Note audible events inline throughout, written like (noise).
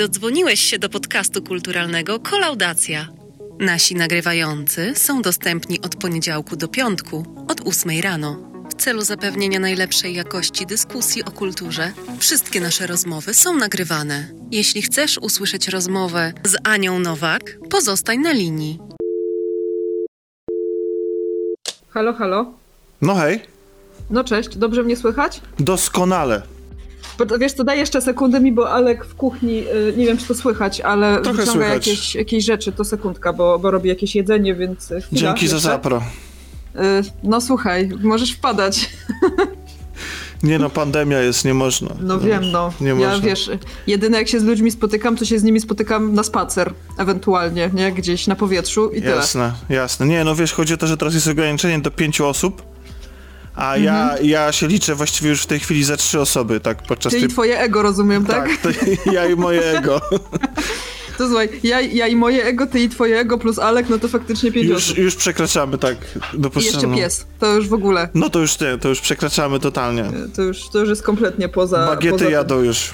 Dodzwoniłeś się do podcastu kulturalnego Kolaudacja. Nasi nagrywający są dostępni od poniedziałku do piątku od 8 rano. W celu zapewnienia najlepszej jakości dyskusji o kulturze, wszystkie nasze rozmowy są nagrywane. Jeśli chcesz usłyszeć rozmowę z Anią Nowak, pozostań na linii. Halo, halo. No hej, No cześć, dobrze mnie słychać? doskonale. Wiesz co, daj jeszcze sekundę mi, bo Alek w kuchni, y, nie wiem czy to słychać, ale Trochę wyciąga słychać. jakieś, jakieś rzeczy, to sekundka, bo, bo robi jakieś jedzenie, więc y, chwila, Dzięki za jeszcze. zapro. Y, no słuchaj, możesz wpadać. (laughs) Nie no, pandemia jest, nie można. No wiem, no. nie ja można. wiesz, jedyne jak się z ludźmi spotykam, to się z nimi spotykam na spacer, ewentualnie, nie? Gdzieś na powietrzu i tyle. Jasne, jasne. Nie no, wiesz, chodzi o to, że teraz jest ograniczenie do pięciu osób, a ja, Mhm. ja się liczę właściwie już w tej chwili za trzy osoby, tak, podczas Ty tej... i twoje ego, rozumiem, tak? Tak, to ja i moje ego. (laughs) To słuchaj, ja, ja i moje ego, ty i twoje ego plus Alek, no to faktycznie pięć Już, osób. już przekraczamy, tak, I jeszcze dopuszczalną. pies, to już w ogóle. No to już nie, to już przekraczamy totalnie. To już, to już jest kompletnie poza. poza Bagiety tym. jadą już.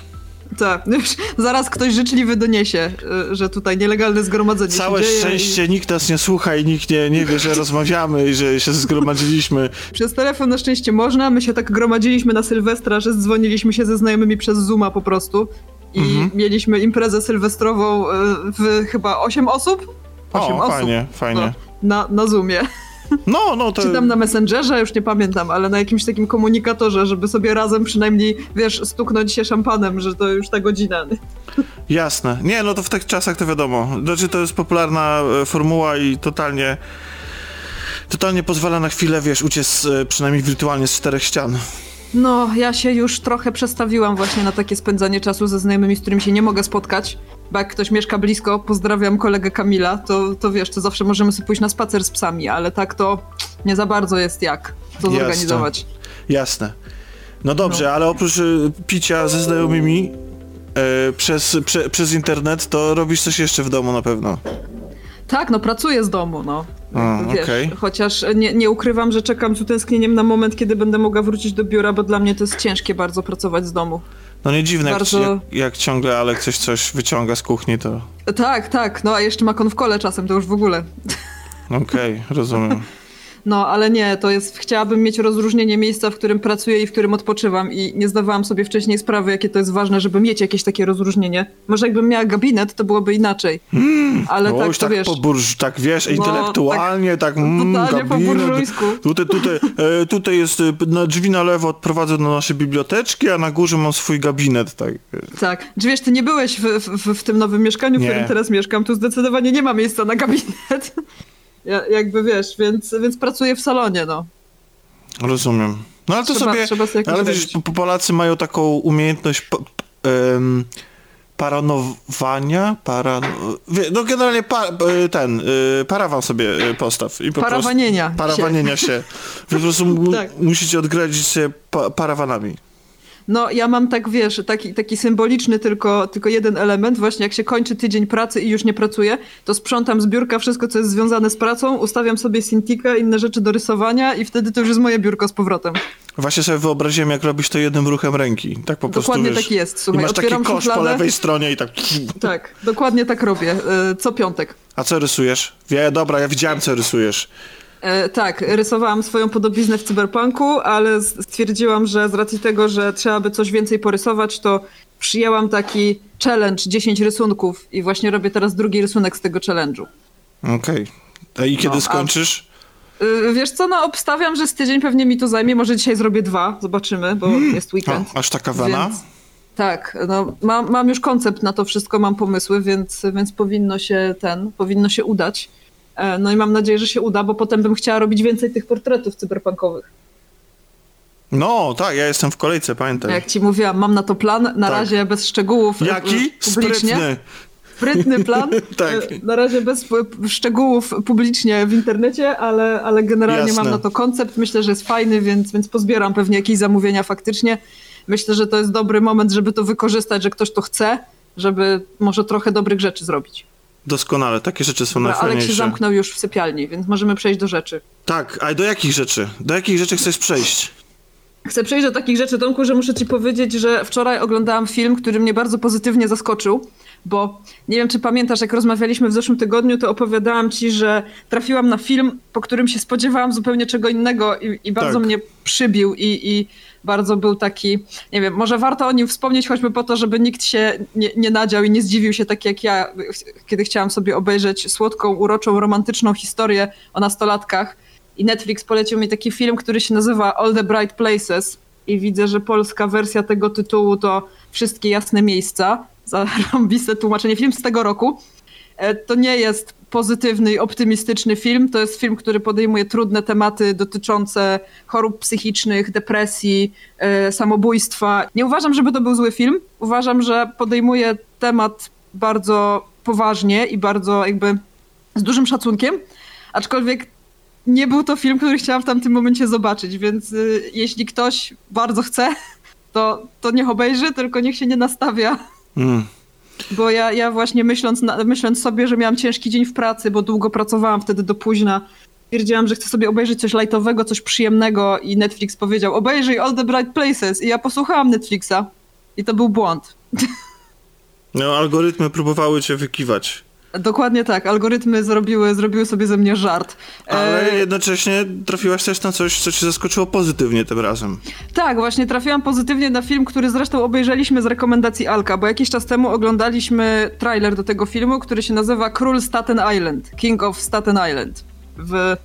Tak, (laughs) zaraz ktoś życzliwy doniesie, y, że tutaj nielegalne zgromadzenie Całe szczęście nikt nas nie słucha i nikt nie, nie wie, że (laughs) rozmawiamy i że się zgromadziliśmy. I przez telefon na szczęście można. My się tak gromadziliśmy na Sylwestra, że dzwoniliśmy się ze znajomymi przez Zooma po prostu. I Mhm. mieliśmy imprezę sylwestrową y, w chyba 8 osób. 8 O, osób. fajnie, fajnie. No, na, na Zoomie. No, no to... Czy tam na Messengerze, już nie pamiętam, ale na jakimś takim komunikatorze, żeby sobie razem przynajmniej, wiesz, stuknąć się szampanem, że to już ta godzina. Jasne. Nie, no to w tych czasach to wiadomo. Znaczy to jest popularna e, formuła i totalnie totalnie pozwala na chwilę, wiesz, uciec e, przynajmniej wirtualnie z czterech ścian. No, ja się już trochę przestawiłam właśnie na takie spędzanie czasu ze znajomymi, z którymi się nie mogę spotkać, bo jak ktoś mieszka blisko, pozdrawiam kolegę Kamila, to, to wiesz, to zawsze możemy sobie pójść na spacer z psami, ale tak to nie za bardzo jest jak to Jasne. zorganizować. Jasne. No dobrze, No. ale oprócz e, picia ze znajomymi e, przez, prze, przez internet, to robisz coś jeszcze w domu na pewno. Tak, no pracuję z domu, no. A, Wiesz, okej. Chociaż nie, nie ukrywam, że czekam z utęsknieniem na moment, kiedy będę mogła wrócić do biura, bo dla mnie to jest ciężkie bardzo pracować z domu. No nie dziwne, Bardzo- jak, jak, jak ciągle ale ktoś coś wyciąga z kuchni, to Tak, tak, no a jeszcze ma konwkole czasem, to już w ogóle. okej, rozumiem. (laughs) No, ale nie, to jest, chciałabym mieć rozróżnienie miejsca, w którym pracuję i w którym odpoczywam i nie zdawałam sobie wcześniej sprawy, jakie to jest ważne, żeby mieć jakieś takie rozróżnienie. Może jakbym miała gabinet, to byłoby inaczej. Ale No tak, już tak wiesz, po burż, tak wiesz, No, intelektualnie, tak, mm, totalnie po gabinet. burżujsku. Tutaj, tutaj, e, tutaj jest e, na drzwi na lewo odprowadzę do naszej biblioteczki, a na górze mam swój gabinet, tak. tak. Czy wiesz, ty nie byłeś w, w, w tym nowym mieszkaniu, w Nie. którym teraz mieszkam, tu zdecydowanie nie ma miejsca na gabinet. Ja, jakby wiesz, więc, więc pracuję w salonie, no. Rozumiem. No ale to Trzeba- sobie, trzeba sobie ale wiesz, po- Polacy mają taką umiejętność pa, p- em, paranowania, paran... wie- no generalnie pa, e, ten, e, parawan sobie e, postaw. I po Parawanienia Prostu, parawanienia się. Wy po prostu mu, Tak. musicie odgradzić się pa, parawanami. No, ja mam tak, wiesz, taki, taki symboliczny tylko, tylko jeden element. Właśnie jak się kończy tydzień pracy i już nie pracuję, to sprzątam z biurka wszystko, co jest związane z pracą, ustawiam sobie Cintiqa, inne rzeczy do rysowania i wtedy to już jest moje biurko z powrotem. Właśnie sobie wyobraziłem, jak robisz to jednym ruchem ręki. Tak po prostu, Dokładnie wiesz, tak jest, słuchaj, masz taki kosz po szufladę. lewej stronie i tak... Tak, dokładnie tak robię, e, co piątek. A co rysujesz? Wie, dobra, ja widziałem, co rysujesz. E, tak, rysowałam swoją podobiznę w cyberpunku, ale stwierdziłam, że z racji tego, że trzeba by coś więcej porysować, to przyjęłam taki challenge 10 rysunków i właśnie robię teraz drugi rysunek z tego challenge'u. Okej. A I kiedy No, a- skończysz? Y, Wiesz co, no obstawiam, że z tydzień pewnie mi to zajmie, może dzisiaj zrobię dwa, zobaczymy, bo jest O, weekend. aż taka wena? Więc, tak, no mam, mam już koncept na to wszystko, mam pomysły, więc, więc powinno się ten, powinno się udać. E, No i mam nadzieję, że się uda, bo potem bym chciała robić więcej tych portretów cyberpunkowych. No, tak, ja jestem w kolejce, pamiętaj. Jak ci mówiłam, mam na to plan, na Tak. razie bez szczegółów. e, Jaki? Publicznie. Sprytny. Sprytny plan. (laughs) Tak. E, Na razie bez szczegółów publicznie w internecie, ale, ale generalnie Jasne. mam na to koncept. Myślę, że jest fajny, więc, więc pozbieram pewnie jakieś zamówienia faktycznie. Myślę, że to jest dobry moment, żeby to wykorzystać, że ktoś to chce, żeby może trochę dobrych rzeczy zrobić. Doskonale, takie rzeczy są Dobra, Alek się najfajniejsze. zamknął już w sypialni, więc możemy przejść do rzeczy. Tak, a do jakich rzeczy? Do jakich rzeczy chcesz przejść? Chcę przejść do takich rzeczy, Tomku, że muszę ci powiedzieć, że wczoraj oglądałam film, który mnie bardzo pozytywnie zaskoczył, bo nie wiem, czy pamiętasz, jak rozmawialiśmy w zeszłym tygodniu, to opowiadałam ci, że trafiłam na film, po którym się spodziewałam zupełnie czego innego i, i bardzo Tak. mnie przybił i, i bardzo był taki, nie wiem, może warto o nim wspomnieć choćby po to, żeby nikt się nie, nie nadział i nie zdziwił się tak jak ja, kiedy chciałam sobie obejrzeć słodką, uroczą, romantyczną historię o nastolatkach i Netflix polecił mi taki film, który się nazywa All the Bright Places i widzę, że polska wersja tego tytułu to Wszystkie jasne miejsca. Zarąbiste (laughs) tłumaczenie. Film z tego roku. E, To nie jest pozytywny i optymistyczny film. To jest film, który podejmuje trudne tematy dotyczące chorób psychicznych, depresji, e, samobójstwa. Nie uważam, żeby to był zły film. Uważam, że podejmuje temat bardzo poważnie i bardzo jakby z dużym szacunkiem. Aczkolwiek nie był to film, który chciałam w tamtym momencie zobaczyć, więc y, jeśli ktoś bardzo chce, to, to niech obejrzy, tylko niech się nie nastawia. Mm. Bo ja, ja właśnie myśląc, na, myśląc sobie, że miałam ciężki dzień w pracy, bo długo pracowałam wtedy do późna, stwierdziłam, że chcę sobie obejrzeć coś lightowego, coś przyjemnego i Netflix powiedział, obejrzyj All the Bright Places i ja posłuchałam Netflixa i to był błąd. No, algorytmy próbowały cię wykiwać. Dokładnie tak, algorytmy zrobiły, zrobiły sobie ze mnie żart. Ale E, jednocześnie trafiłaś też na coś, co cię zaskoczyło pozytywnie tym razem. Tak, właśnie trafiłam pozytywnie na film, który zresztą obejrzeliśmy z rekomendacji Alka, bo jakiś czas temu oglądaliśmy trailer do tego filmu, który się nazywa Król Staten Island, King of Staten Island w,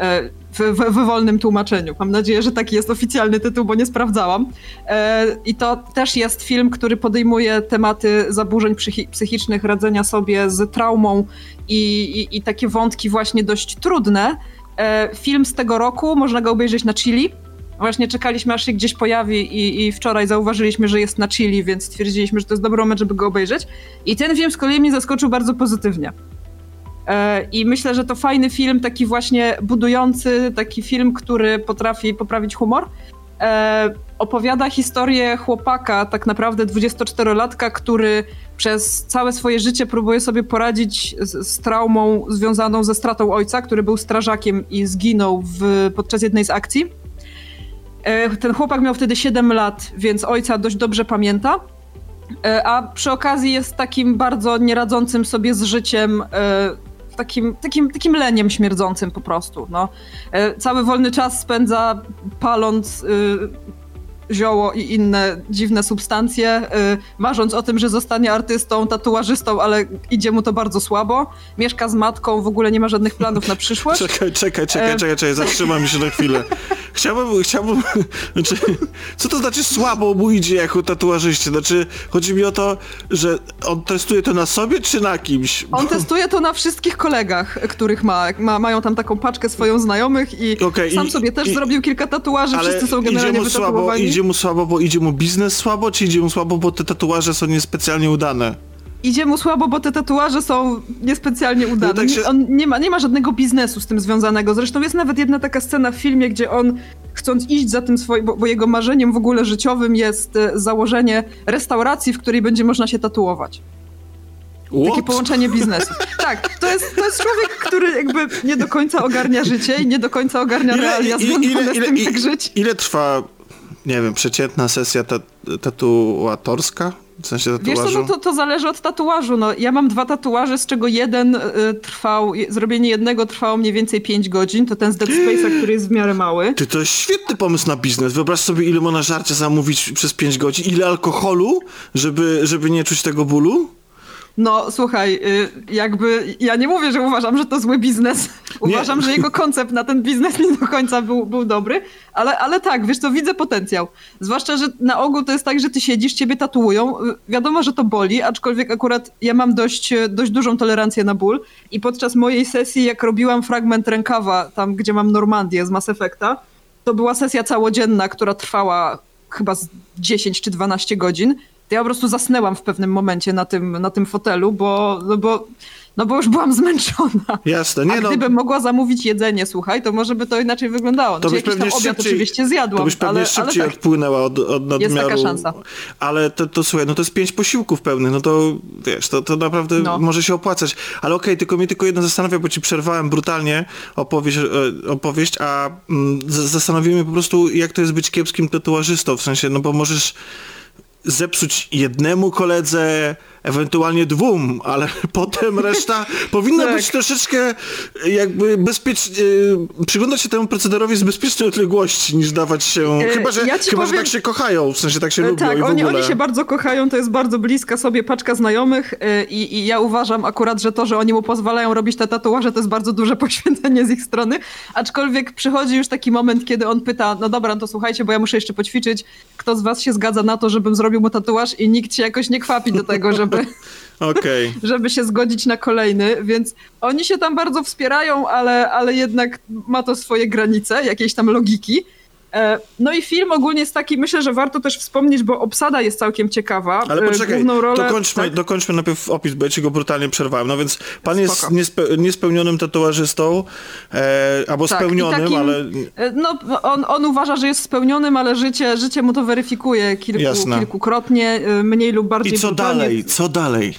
e, w, w, w wolnym tłumaczeniu. Mam nadzieję, że taki jest oficjalny tytuł, bo nie sprawdzałam. E, I to też jest film, który podejmuje tematy zaburzeń psychi- psychicznych, radzenia sobie z traumą i, i, i takie wątki właśnie dość trudne. E, Film z tego roku, można go obejrzeć na Chili. Właśnie czekaliśmy, aż się gdzieś pojawi i, i wczoraj zauważyliśmy, że jest na Chili, więc stwierdziliśmy, że to jest dobry moment, żeby go obejrzeć. I ten film z kolei mnie zaskoczył bardzo pozytywnie. E, I myślę, że to fajny film, taki właśnie budujący, taki film, który potrafi poprawić humor. E, opowiada historię chłopaka, tak naprawdę 24-latka, który przez całe swoje życie próbuje sobie poradzić z, z traumą związaną ze stratą ojca, który był strażakiem i zginął w, podczas jednej z akcji. E, Ten chłopak miał wtedy 7 lat, więc ojca dość dobrze pamięta. A przy okazji jest takim bardzo nieradzącym sobie z życiem, takim, takim, takim leniem śmierdzącym po prostu. No. E, Cały wolny czas spędza paląc y, zioło i inne dziwne substancje, y, marząc o tym, że zostanie artystą, tatuażystą, ale idzie mu to bardzo słabo. Mieszka z matką, w ogóle nie ma żadnych planów na przyszłość. (laughs) Czekaj, czekaj, czekaj, E, czekaj, czekaj, zatrzymam się na chwilę. Chciałbym, chciałbym, (laughs) znaczy, co to znaczy słabo mu idzie jako tatuażyście? Znaczy, chodzi mi o to, że on testuje to na sobie, czy na kimś? On testuje to na wszystkich kolegach, których ma. ma mają tam taką paczkę swoją znajomych i Okej, sam i- sobie też i- zrobił kilka tatuaży, wszyscy są generalnie mu, słabo, wytatuowani. Idzie mu słabo, bo idzie mu biznes słabo, czy idzie mu słabo, bo te tatuaże są niespecjalnie udane? Idzie mu słabo, bo te tatuaże są niespecjalnie udane. No tak się- On nie ma, nie ma żadnego biznesu z tym związanego. Zresztą jest nawet jedna taka scena w filmie, gdzie on chcąc iść za tym swoim, bo, bo jego marzeniem w ogóle życiowym jest e, założenie restauracji, w której będzie można się tatuować. Takie What? połączenie biznesów. Tak, to jest, to jest człowiek, który jakby nie do końca ogarnia życie i nie do końca ogarnia realia związane z tym, jak żyć. ile trwa, nie wiem, przeciętna sesja ta, tatuatorska? W sensie Wiesz tatuażu? co, no to, to zależy od tatuażu. No, ja mam dwa tatuaże, z czego jeden y, trwał, zrobienie jednego trwało mniej więcej 5 godzin, to ten z Dead Space'a, który jest w miarę mały. Ty, to jest świetny pomysł na biznes. Wyobraź sobie, ile można żarcia zamówić przez 5 godzin, ile alkoholu, żeby, żeby nie czuć tego bólu. No słuchaj, y, jakby ja nie mówię, że uważam, że to zły biznes. Uważam, że jego koncept na ten biznes nie do końca był, był dobry, ale, ale tak, wiesz co, widzę potencjał. Zwłaszcza, że na ogół to jest tak, że ty siedzisz, ciebie tatuują. Y, Wiadomo, że to boli, aczkolwiek akurat ja mam dość, y, dość dużą tolerancję na ból i podczas mojej sesji, jak robiłam fragment rękawa, tam gdzie mam Normandię z Mass Effecta, to była sesja całodzienna, która trwała chyba z 10 czy 12 godzin. Ja po prostu zasnęłam w pewnym momencie na tym, na tym fotelu, bo, no bo, no bo już byłam (laughs) zmęczona. Jasne, nie A no. gdybym mogła zamówić jedzenie, słuchaj, to może by to inaczej wyglądało. To To byś pewnie obiad szybciej, oczywiście zjadłam, to byś pewnie ale, szybciej ale tak. odpłynęła od, od nadmiaru. taka szansa. Ale to, to słuchaj, no to jest pięć posiłków pełnych, no to wiesz, to, to naprawdę No. może się opłacać. Ale okej, tylko mnie tylko jedno zastanawia, bo ci przerwałem brutalnie opowieść, e, opowieść a mm, z- zastanowiło mnie po prostu, jak to jest być kiepskim tatuażystą, w sensie, no bo możesz zepsuć jednemu koledze, ewentualnie dwóm, ale (laughs) potem reszta powinna Tak. być troszeczkę jakby bezpiecznie, przyglądać się temu procederowi z bezpiecznej odległości, niż dawać się, E, chyba, że, ja chyba, że powiem- tak się kochają, w sensie tak się E, lubią Tak, i w oni, ogóle. oni się bardzo kochają, to jest bardzo bliska sobie paczka znajomych e, i, i ja uważam akurat, że to, że oni mu pozwalają robić te tatuaże, to jest bardzo duże (laughs) poświęcenie z ich strony, aczkolwiek przychodzi już taki moment, kiedy on pyta, no dobra, no to słuchajcie, bo ja muszę jeszcze poćwiczyć, kto z was się zgadza na to, żebym zrobił mu tatuaż i nikt się jakoś nie kwapi do tego, żeby, Okej. (laughs) żeby się zgodzić na kolejny, więc oni się tam bardzo wspierają, ale, ale jednak ma to swoje granice, jakiejś tam logiki. E, No i film ogólnie jest taki, myślę, że warto też wspomnieć, bo obsada jest całkiem ciekawa. Ale E, poczekaj, Główną rolę, dokończmy, tak? dokończmy najpierw opis, bo ja ci go brutalnie przerwałem. No więc pan jest Spoko. niespe, niespełnionym tatuażystą, e, albo Tak, spełnionym, takim- ale E, No, on, on uważa, że jest spełnionym, ale życie, życie mu to weryfikuje kilku, Jasne. kilkukrotnie, mniej lub bardziej i co brutalnie. dalej, co dalej?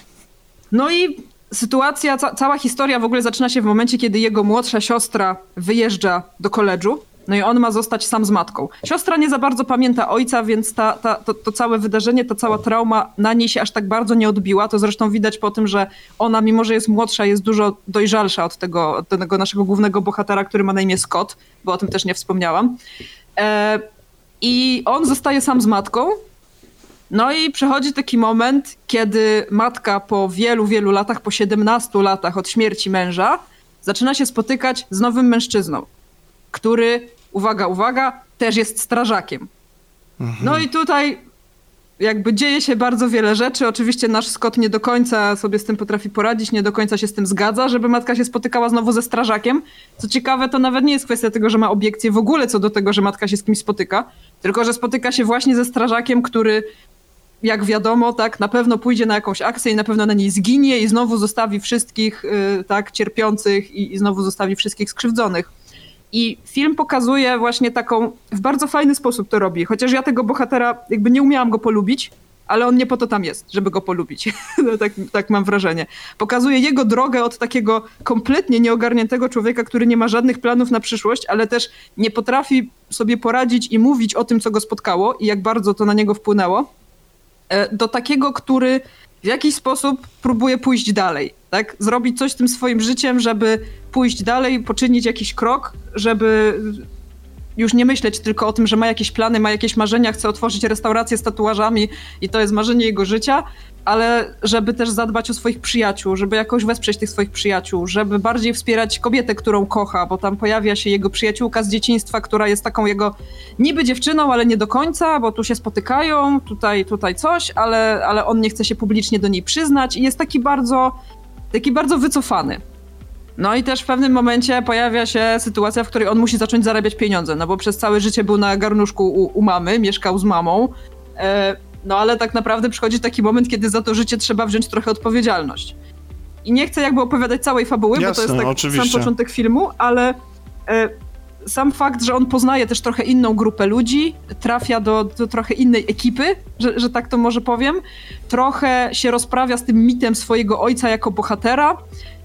No i sytuacja, ca cała historia w ogóle zaczyna się w momencie, kiedy jego młodsza siostra wyjeżdża do koledżu. No i on ma zostać sam z matką. Siostra nie za bardzo pamięta ojca, więc ta, ta, to, to całe wydarzenie, ta cała trauma na niej się aż tak bardzo nie odbiła. To zresztą widać po tym, że ona, mimo że jest młodsza, jest dużo dojrzalsza od tego, od tego naszego głównego bohatera, który ma na imię Scott, bo o tym też nie wspomniałam. E, I on zostaje sam z matką, no i przychodzi taki moment, kiedy matka po wielu, wielu latach, po 17 latach od śmierci męża, zaczyna się spotykać z nowym mężczyzną, który, uwaga, uwaga, też jest strażakiem. No i tutaj jakby dzieje się bardzo wiele rzeczy. Oczywiście nasz Scott nie do końca sobie z tym potrafi poradzić, nie do końca się z tym zgadza, żeby matka się spotykała znowu ze strażakiem. Co ciekawe, to nawet nie jest kwestia tego, że ma obiekcje w ogóle co do tego, że matka się z kimś spotyka, tylko że spotyka się właśnie ze strażakiem, który jak wiadomo, tak, na pewno pójdzie na jakąś akcję i na pewno na niej zginie i znowu zostawi wszystkich, y, tak, cierpiących i, i znowu zostawi wszystkich skrzywdzonych. I film pokazuje właśnie taką, w bardzo fajny sposób to robi, chociaż ja tego bohatera jakby nie umiałam go polubić, ale on nie po to tam jest, żeby go polubić. (laughs) Tak, tak mam wrażenie. Pokazuje jego drogę od takiego kompletnie nieogarniętego człowieka, który nie ma żadnych planów na przyszłość, ale też nie potrafi sobie poradzić i mówić o tym, co go spotkało i jak bardzo to na niego wpłynęło, e, do takiego, który w jakiś sposób próbuje pójść dalej, tak? Zrobić coś tym swoim życiem, żeby pójść dalej, poczynić jakiś krok, żeby już nie myśleć tylko o tym, że ma jakieś plany, ma jakieś marzenia, chce otworzyć restaurację z tatuażami i to jest marzenie jego życia, ale żeby też zadbać o swoich przyjaciół, żeby jakoś wesprzeć tych swoich przyjaciół, żeby bardziej wspierać kobietę, którą kocha, bo tam pojawia się jego przyjaciółka z dzieciństwa, która jest taką jego niby dziewczyną, ale nie do końca, bo tu się spotykają, tutaj, tutaj coś, ale, ale on nie chce się publicznie do niej przyznać i jest taki bardzo, taki bardzo wycofany. No i też w pewnym momencie pojawia się sytuacja, w której on musi zacząć zarabiać pieniądze, no bo przez całe życie był na garnuszku u, u mamy, mieszkał z mamą. E, no ale tak naprawdę przychodzi taki moment, kiedy za to życie trzeba wziąć trochę odpowiedzialność. I nie chcę jakby opowiadać całej fabuły, bo to Jasne, jest tak oczywiście. sam początek filmu, ale e, sam fakt, że on poznaje też trochę inną grupę ludzi, trafia do, do trochę innej ekipy, że, że tak to może powiem, trochę się rozprawia z tym mitem swojego ojca jako bohatera,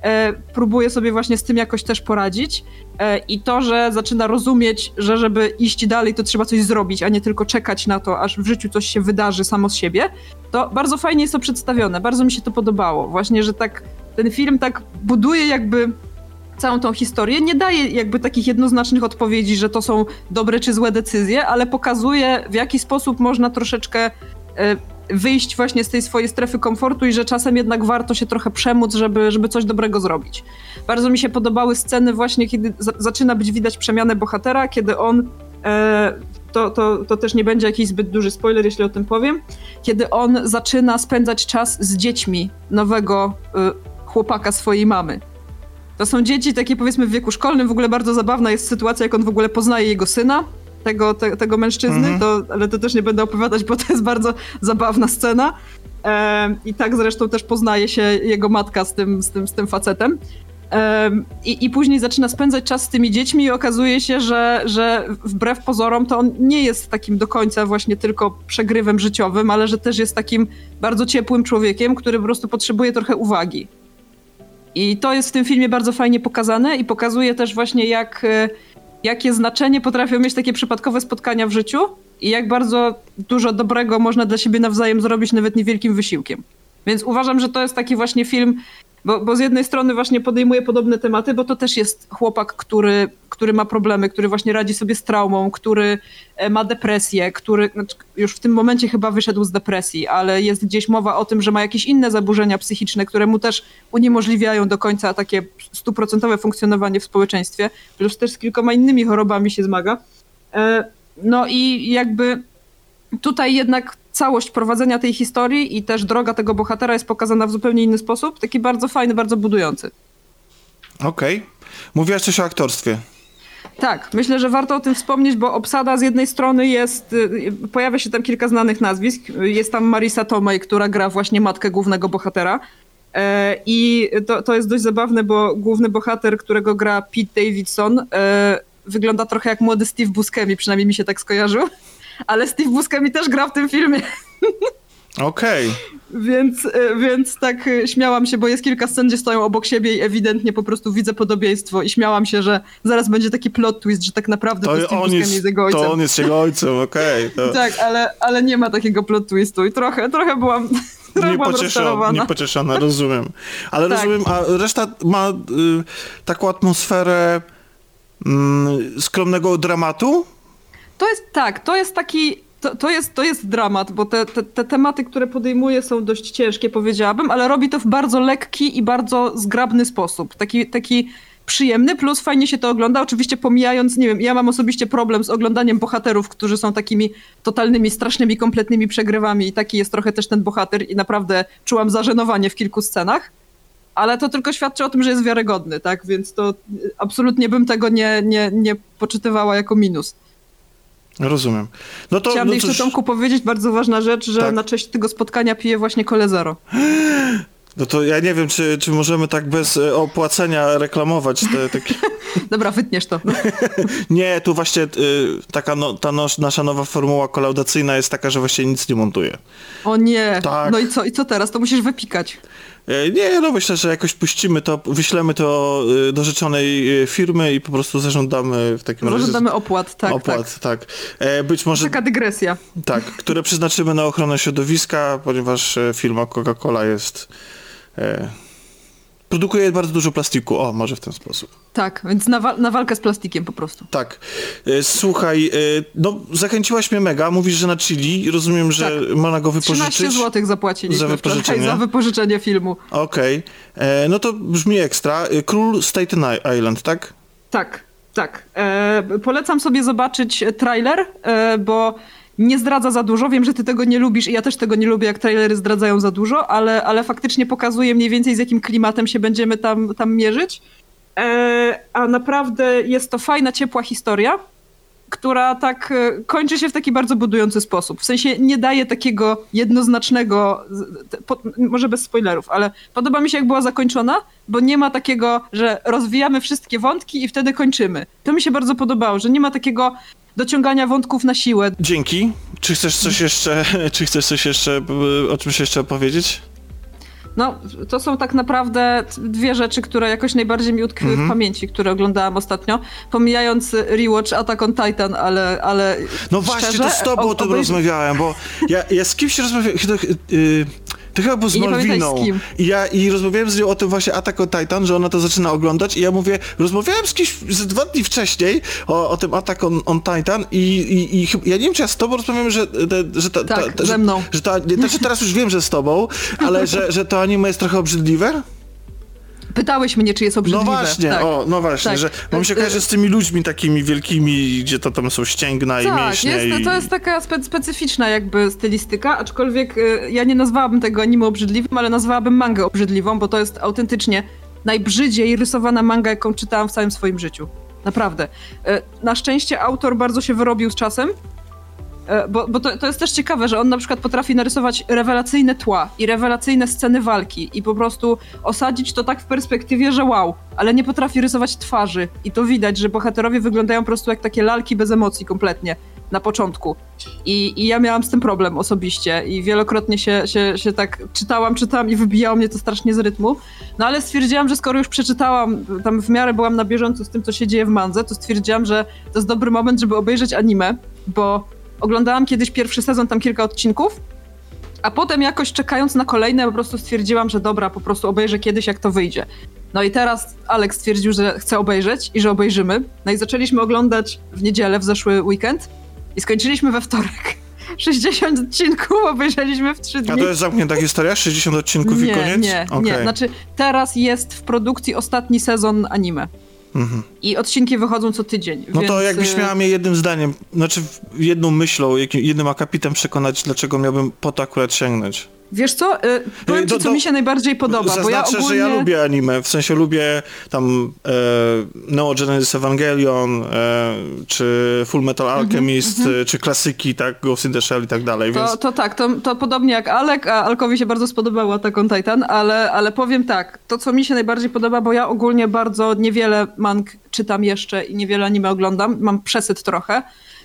e, próbuje sobie właśnie z tym jakoś też poradzić e, i to, że zaczyna rozumieć, że żeby iść dalej, to trzeba coś zrobić, a nie tylko czekać na to, aż w życiu coś się wydarzy samo z siebie, to bardzo fajnie jest to przedstawione, bardzo mi się to podobało. Właśnie, że tak ten film tak buduje jakby całą tą historię, nie daje jakby takich jednoznacznych odpowiedzi, że to są dobre czy złe decyzje, ale pokazuje w jaki sposób można troszeczkę e, wyjść właśnie z tej swojej strefy komfortu i że czasem jednak warto się trochę przemóc, żeby, żeby coś dobrego zrobić. Bardzo mi się podobały sceny właśnie, kiedy za- zaczyna być widać przemianę bohatera, kiedy on e, to, to, to też nie będzie jakiś zbyt duży spoiler, jeśli o tym powiem, kiedy on zaczyna spędzać czas z dziećmi nowego e, chłopaka swojej mamy. To są dzieci takie powiedzmy w wieku szkolnym, w ogóle bardzo zabawna jest sytuacja, jak on w ogóle poznaje jego syna, tego, te, tego mężczyzny, Mhm. to, ale to też nie będę opowiadać, bo to jest bardzo zabawna scena. Em, I tak zresztą też poznaje się jego matka z tym, z tym, z tym facetem. Em, I, I później zaczyna spędzać czas z tymi dziećmi i okazuje się, że, że wbrew pozorom to on nie jest takim do końca właśnie tylko przegrywem życiowym, ale że też jest takim bardzo ciepłym człowiekiem, który po prostu potrzebuje trochę uwagi. I to jest w tym filmie bardzo fajnie pokazane i pokazuje też właśnie jak, e, jakie znaczenie potrafią mieć takie przypadkowe spotkania w życiu i jak bardzo dużo dobrego można dla siebie nawzajem zrobić nawet niewielkim wysiłkiem. Więc uważam, że to jest taki właśnie film, bo, bo z jednej strony właśnie podejmuje podobne tematy, bo to też jest chłopak, który, który ma problemy, który właśnie radzi sobie z traumą, który e, ma depresję, który znaczy, już w tym momencie chyba wyszedł z depresji, ale jest gdzieś mowa o tym, że ma jakieś inne zaburzenia psychiczne, które mu też uniemożliwiają do końca takie stuprocentowe funkcjonowanie w społeczeństwie, plus też z kilkoma innymi chorobami się zmaga. E, no i jakby tutaj jednak całość prowadzenia tej historii i też droga tego bohatera jest pokazana w zupełnie inny sposób, taki bardzo fajny, bardzo budujący. Okej. Okay. Mówiłaś coś o aktorstwie. Tak, myślę, że warto o tym wspomnieć, bo obsada z jednej strony jest, y, pojawia się tam kilka znanych nazwisk. Jest tam Marisa Tomei, która gra właśnie matkę głównego bohatera. E, I to, to jest dość zabawne, bo główny bohater, którego gra Pete Davidson, e, wygląda trochę jak młody Steve Buscemi, przynajmniej mi się tak skojarzył ale Steve Buscemi też gra w tym filmie. Okej. Okay. (laughs) Więc, e, więc tak e, śmiałam się, bo jest kilka scen, gdzie stoją obok siebie i ewidentnie po prostu widzę podobieństwo i śmiałam się, że zaraz będzie taki plot twist, że tak naprawdę to, to Steve Buscemi jest, jest jego ojcem. To on jest jego ojcem, okej. Okay, to... (laughs) tak, ale, ale nie ma takiego plot twistu i trochę, trochę byłam... (laughs) Trochę niepocieszona, niepocieszona, rozumiem. Ale tak. rozumiem, a reszta ma y, taką atmosferę y, skromnego dramatu? To jest tak, to jest taki to, to, jest, to jest dramat, bo te, te, te, tematy, które podejmuje są dość ciężkie, powiedziałabym, ale robi to w bardzo lekki i bardzo zgrabny sposób. Taki, taki przyjemny, plus fajnie się to ogląda, oczywiście pomijając, nie wiem, ja mam osobiście problem z oglądaniem bohaterów, którzy są takimi totalnymi, strasznymi, kompletnymi przegrywami i taki jest trochę też ten bohater i naprawdę czułam zażenowanie w kilku scenach, ale to tylko świadczy o tym, że jest wiarygodny, tak, więc to absolutnie bym tego nie, nie, nie poczytywała jako minus. Rozumiem. No to, Chciałam no jeszcze cóż... Tomku powiedzieć bardzo ważna rzecz, że tak? na cześć tego spotkania piję właśnie kole zero. (gasps) No to ja nie wiem, czy, czy możemy tak bez e, opłacenia reklamować te takie... (laughs) Dobra, wytniesz to. (laughs) nie, tu właśnie y, taka no, ta no, nasza nowa formuła kolaudacyjna jest taka, że właśnie nic nie montuje. O nie, tak. no i co, i co teraz? To musisz wypikać. E, nie, no myślę, że jakoś puścimy to, wyślemy to y, do życzonej y, firmy i po prostu zażądamy w takim razie... Zażądamy opłat, tak. Opłat, tak. tak. E, być może... Taka dygresja. Tak, które przeznaczymy na ochronę środowiska, ponieważ e, firma Coca-Cola jest produkuje bardzo dużo plastiku. O, może w ten sposób. Tak, więc na, wa na walkę z plastikiem po prostu. Tak. E, słuchaj, e, no zachęciłaś mnie mega. Mówisz, że na Chili. Rozumiem, że tak. można go wypożyczyć. 13 zł zapłaciliśmy za wypożyczenie. za wypożyczenie filmu. Okej. Okay. E, no to brzmi ekstra. Król Staten Island, tak? Tak, tak. E, polecam sobie zobaczyć trailer, e, bo nie zdradza za dużo. Wiem, że ty tego nie lubisz i ja też tego nie lubię, jak trailery zdradzają za dużo, ale, ale faktycznie pokazuje mniej więcej z jakim klimatem się będziemy tam, tam mierzyć. E, a naprawdę jest to fajna, ciepła historia, która tak e, kończy się w taki bardzo budujący sposób. W sensie nie daje takiego jednoznacznego, po, może bez spoilerów, ale podoba mi się, jak była zakończona, bo nie ma takiego, że rozwijamy wszystkie wątki i wtedy kończymy. To mi się bardzo podobało, że nie ma takiego dociągania wątków na siłę. Dzięki. Czy chcesz coś jeszcze, (laughs) czy chcesz coś jeszcze, o czymś jeszcze opowiedzieć? No, to są tak naprawdę dwie rzeczy, które jakoś najbardziej mi utkwiły mm -hmm. w mhm. pamięci, które oglądałam ostatnio. Pomijając rewatch Attack on Titan, ale. ale no właśnie, szczerze, to z tobą o, o tym rozmawiałem, bo ja, ja z kimś rozmawiałem. Yy, to chyba był z I Malwiną. I ja i rozmawiałem z nią o tym właśnie Attack on Titan, że ona to zaczyna oglądać i ja mówię, rozmawiałem z kimś ze dwa dni wcześniej o, o tym Attack on, on Titan i, i, i, ja nie wiem, czy ja z tobą rozmawiam, że, że, ta, tak, ta, ze mną. Że, że ta, znaczy teraz już wiem, że z tobą, ale że, że to anime jest trochę obrzydliwe? Pytałeś mnie, czy jest obrzydliwe. No właśnie, tak. o, no właśnie, tak. że mam się kojarzy z tymi ludźmi takimi wielkimi, gdzie to tam są ścięgna tak, i mięśnie. Jest, i... to jest taka spe specyficzna jakby stylistyka, aczkolwiek y, ja nie nazwałabym tego anime obrzydliwym, ale nazwałabym mangę obrzydliwą, bo to jest autentycznie najbrzydziej rysowana manga, jaką czytałam w całym swoim życiu. Naprawdę. Y, na szczęście autor bardzo się wyrobił z czasem bo, bo to, to, jest też ciekawe, że on na przykład potrafi narysować rewelacyjne tła i rewelacyjne sceny walki i po prostu osadzić to tak w perspektywie, że wow, ale nie potrafi rysować twarzy. I to widać, że bohaterowie wyglądają po prostu jak takie lalki bez emocji kompletnie na początku. I, i ja miałam z tym problem osobiście i wielokrotnie się, się, się tak czytałam, czytałam i wybijało mnie to strasznie z rytmu. No ale stwierdziłam, że skoro już przeczytałam, tam w miarę byłam na bieżąco z tym, co się dzieje w mandze, to stwierdziłam, że to jest dobry moment, żeby obejrzeć anime, bo Oglądałam kiedyś pierwszy sezon, tam kilka odcinków A potem jakoś czekając na kolejne po prostu stwierdziłam, że dobra, po prostu obejrzę kiedyś jak to wyjdzie. No i teraz Alex stwierdził, że chce obejrzeć i że obejrzymy. No i zaczęliśmy oglądać w niedzielę, w zeszły weekend i skończyliśmy we wtorek. (laughs) 60 odcinków obejrzeliśmy w 3 dni. A to jest zamknięta historia? 60 odcinków nie, i koniec? Nie, okay. nie. Znaczy teraz jest w produkcji ostatni sezon anime. Mhm. I odcinki wychodzą co tydzień. No więc... to jakbyś miała mnie jednym zdaniem, znaczy jedną myślą, jednym akapitem przekonać, dlaczego miałbym po to akurat sięgnąć. Wiesz co, yy, powiem do, ci, co do, mi się najbardziej podoba, zaznaczę, bo ja ogólnie... że ja lubię anime, w sensie lubię tam e, Neo Genesis Evangelion, e, czy Full Metal mhm, Alchemist, mm -hmm. czy klasyki, tak, Ghost in the Shell i tak dalej, to, więc... To tak, to, to podobnie jak Alek, a Alkowi się bardzo spodobała Attack on Titan, ale, ale powiem tak, to co mi się najbardziej podoba, bo ja ogólnie bardzo niewiele mang czytam jeszcze i niewiele anime oglądam, mam przesyt trochę,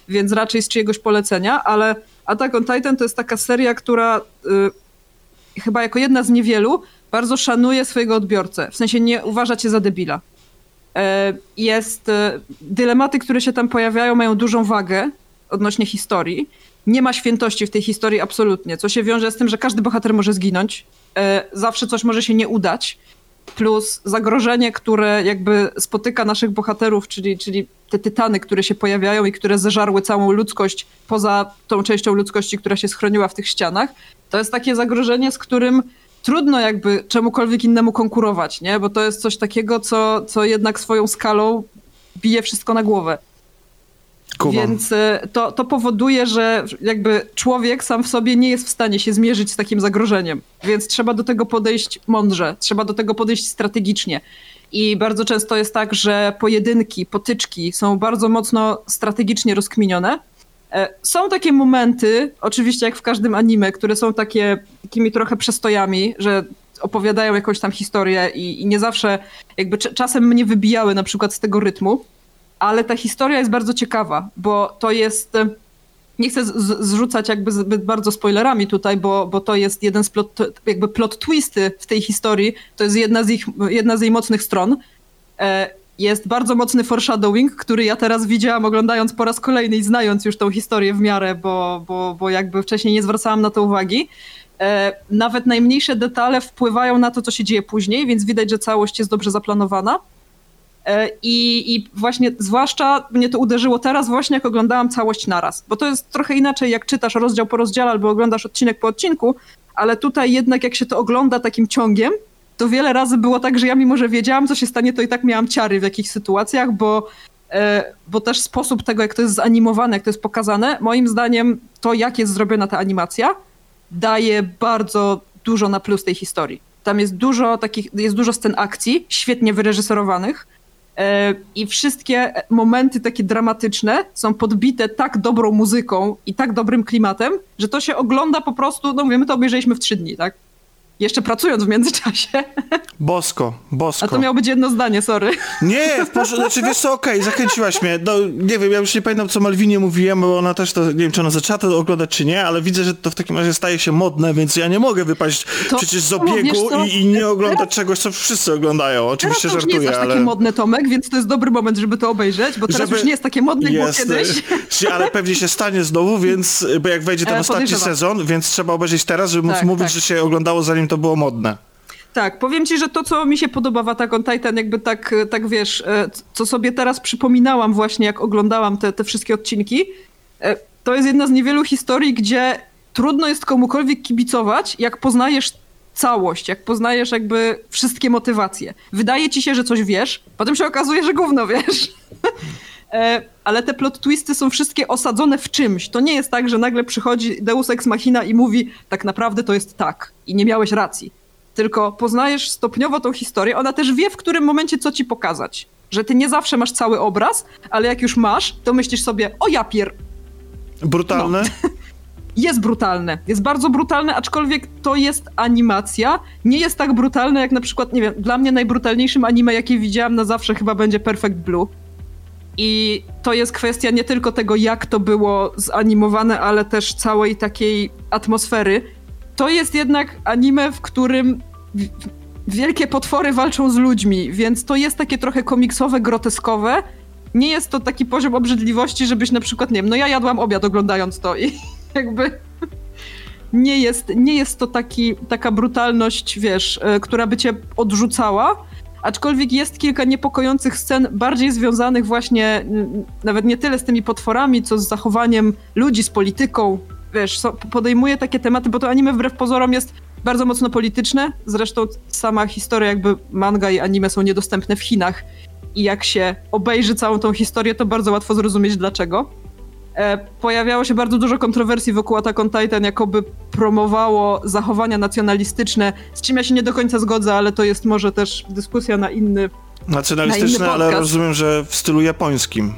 więc raczej z czyjegoś polecenia, ale Attack on Titan to jest taka seria, która... Y, chyba jako jedna z niewielu bardzo szanuje swojego odbiorcę. W sensie nie uważa cię za debila. E, jest. E, dylematy, które się tam pojawiają, mają dużą wagę odnośnie historii. Nie ma świętości w tej historii absolutnie, co się wiąże z tym, że każdy bohater może zginąć. E, zawsze coś może się nie udać. Plus zagrożenie, które jakby spotyka naszych bohaterów, czyli, czyli te tytany, które się pojawiają i które zeżarły całą ludzkość poza tą częścią ludzkości, która się schroniła w tych ścianach, to jest takie zagrożenie, z którym trudno jakby czemukolwiek innemu konkurować, nie? Bo to jest coś takiego, co, co jednak swoją skalą bije wszystko na głowę. Kumam. Więc e, to, to powoduje, że jakby człowiek sam w sobie nie jest w stanie się zmierzyć z takim zagrożeniem. Więc trzeba do tego podejść mądrze, trzeba do tego podejść strategicznie. I bardzo często jest tak, że pojedynki, potyczki są bardzo mocno strategicznie rozkminione są takie momenty, oczywiście jak w każdym anime, które są takie takimi trochę przestojami, że opowiadają jakąś tam historię i, i nie zawsze jakby czasem mnie wybijały na przykład z tego rytmu, ale ta historia jest bardzo ciekawa, bo to jest e, nie chcę zrzucać jakby zbyt bardzo spoilerami tutaj, bo, bo to jest jeden z plot, jakby plot twisty w tej historii, to jest jedna z, ich, jedna z jej mocnych stron. Jest bardzo mocny foreshadowing, który ja teraz widziałam oglądając po raz kolejny i znając już tą historię w miarę, bo, bo, bo jakby wcześniej nie zwracałam na to uwagi. E, nawet najmniejsze detale wpływają na to, co się dzieje później, więc widać, że całość jest dobrze zaplanowana. E, I, I właśnie zwłaszcza mnie to uderzyło teraz właśnie, jak oglądałam całość naraz. Bo to jest trochę inaczej, jak czytasz rozdział po rozdziale albo oglądasz odcinek po odcinku, ale tutaj jednak jak się to ogląda takim ciągiem, to wiele razy było tak, że ja mimo, że wiedziałam, co się stanie, to i tak miałam ciary w jakichś sytuacjach, bo, e, bo też sposób tego, jak to jest zanimowane, jak to jest pokazane, moim zdaniem to, jak jest zrobiona ta animacja, daje bardzo dużo na plus tej historii. Tam jest dużo takich, jest dużo scen akcji, świetnie wyreżyserowanych, e, i wszystkie momenty takie dramatyczne są podbite tak dobrą muzyką i tak dobrym klimatem, że to się ogląda po prostu, no mówimy, to obejrzeliśmy w trzy dni, tak? Jeszcze pracując w międzyczasie. Bosko, bosko. A to miało być jedno zdanie, sorry. Nie, w porządku, znaczy wiesz co, okej, okay, zachęciłaś mnie. No, nie wiem, ja już nie pamiętam, co Malwinie mówiłem, bo ona też to, nie wiem, czy ona zaczęła to oglądać, czy nie, ale widzę, że to w takim razie staje się modne, więc ja nie mogę wypaść to, przecież z obiegu i, i, nie oglądać czegoś, co wszyscy oglądają. Oczywiście teraz żartuję, nie jest ale... takie modne, Tomek, więc to jest dobry moment, żeby to obejrzeć, bo teraz żeby... już nie jest takie modne, jak jest, było kiedyś. (laughs) Ale pewnie się stanie znowu, więc, bo jak wejdzie ten e, ostatni sezon, więc trzeba obejrzeć teraz, żeby móc tak, mówić, tak. że się oglądało, zanim to było modne modne. Tak, powiem ci, że to, co mi się podoba w Attack on Titan, jakby tak, tak wiesz, e, co sobie teraz przypominałam właśnie, jak oglądałam te, te wszystkie odcinki, e, to jest jedna z niewielu historii, gdzie trudno jest komukolwiek kibicować, jak poznajesz całość, jak poznajesz jakby wszystkie motywacje. Wydaje ci się, że coś wiesz, potem się okazuje, że gówno wiesz. (laughs) E, ale te plot twisty są wszystkie osadzone w czymś. To nie jest tak, że nagle przychodzi Deus Ex Machina i mówi, tak naprawdę to jest tak i nie miałeś racji tylko poznajesz stopniowo tą historię. Ona też wie, w którym momencie co ci pokazać. Że ty nie zawsze masz cały obraz, ale jak już masz, to myślisz sobie, o ja pier... Brutalne? No. (laughs) Jest brutalne. Jest bardzo brutalne, aczkolwiek to jest animacja. Nie jest tak brutalne jak na przykład, nie wiem, dla mnie najbrutalniejszym anime, jakie widziałam na zawsze chyba będzie Perfect Blue. I to jest kwestia nie tylko tego, jak to było zanimowane, ale też całej takiej atmosfery to jest jednak anime, w którym wielkie potwory walczą z ludźmi, więc to jest takie trochę komiksowe, groteskowe. Nie jest to taki poziom obrzydliwości, żebyś na przykład, nie wiem, no ja jadłam obiad oglądając to i (laughs) jakby nie jest, nie jest to taki, taka brutalność, wiesz, y, która by cię odrzucała, aczkolwiek jest kilka niepokojących scen, bardziej związanych właśnie nawet nie tyle z tymi potworami, co z zachowaniem ludzi, z polityką. Wiesz, podejmuje takie tematy, bo to anime wbrew pozorom jest bardzo mocno polityczne. Zresztą sama historia, jakby manga i anime są niedostępne w Chinach. I jak się obejrzy całą tą historię, to bardzo łatwo zrozumieć dlaczego. E, pojawiało się bardzo dużo kontrowersji wokół Attack on Titan, jakoby promowało zachowania nacjonalistyczne, z czym ja się nie do końca zgodzę, ale to jest może też dyskusja na inny Nacjonalistyczne, ale rozumiem, że w stylu japońskim.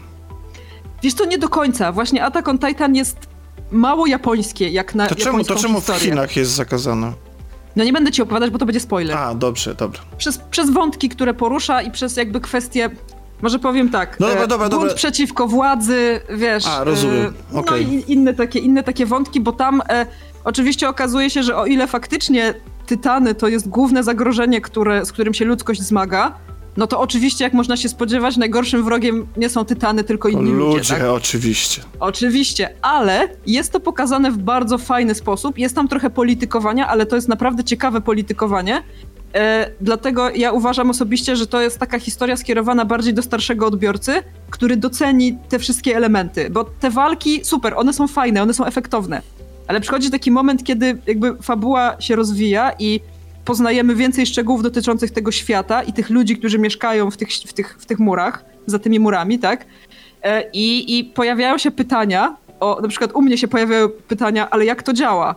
Wiesz, to nie do końca. Właśnie Attack on Titan jest mało japońskie, jak na to czemu, To czemu historię. w Chinach jest zakazane? No nie będę ci opowiadać, bo to będzie spoiler. A, dobrze, dobrze. Przez, przez wątki, które porusza i przez jakby kwestie może powiem tak. No dobra, e, dobra, bunt dobra. przeciwko władzy, wiesz. A, rozumiem. E, okay. No i inne takie, inne takie wątki, bo tam e, oczywiście okazuje się, że o ile faktycznie Tytany to jest główne zagrożenie, które, z którym się ludzkość zmaga, no to oczywiście, jak można się spodziewać, najgorszym wrogiem nie są Tytany, tylko inni ludzie. Ludzie, tak? oczywiście. Oczywiście, ale jest to pokazane w bardzo fajny sposób. Jest tam trochę politykowania, ale to jest naprawdę ciekawe politykowanie. E, dlatego ja uważam osobiście, że to jest taka historia skierowana bardziej do starszego odbiorcy, który doceni te wszystkie elementy, bo te walki, super, one są fajne, one są efektowne, ale przychodzi taki moment, kiedy jakby fabuła się rozwija i poznajemy więcej szczegółów dotyczących tego świata i tych ludzi, którzy mieszkają w tych, w tych, w tych murach, za tymi murami, tak? E, I, I pojawiają się pytania, o, na przykład u mnie się pojawiają pytania, ale jak to działa?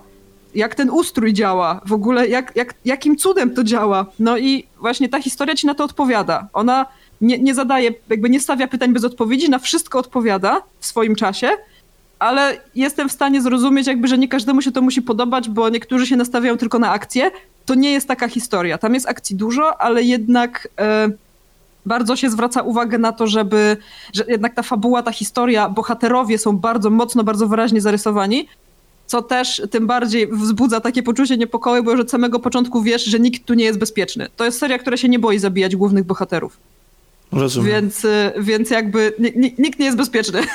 Jak ten ustrój działa, w ogóle jak, jak, jakim cudem to działa. No i właśnie ta historia ci na to odpowiada. Ona nie, nie zadaje, jakby nie stawia pytań bez odpowiedzi, na wszystko odpowiada w swoim czasie, ale jestem w stanie zrozumieć jakby, że nie każdemu się to musi podobać, bo niektórzy się nastawiają tylko na akcję. To nie jest taka historia. Tam jest akcji dużo, ale jednak e, bardzo się zwraca uwagę na to, żeby, że jednak ta fabuła, ta historia, bohaterowie są bardzo mocno, bardzo wyraźnie zarysowani co też tym bardziej wzbudza takie poczucie niepokoju, bo już od samego początku wiesz, że nikt tu nie jest bezpieczny. To jest seria, która się nie boi zabijać głównych bohaterów. Rozumiem. Więc, y, więc jakby nikt nie jest bezpieczny. (laughs)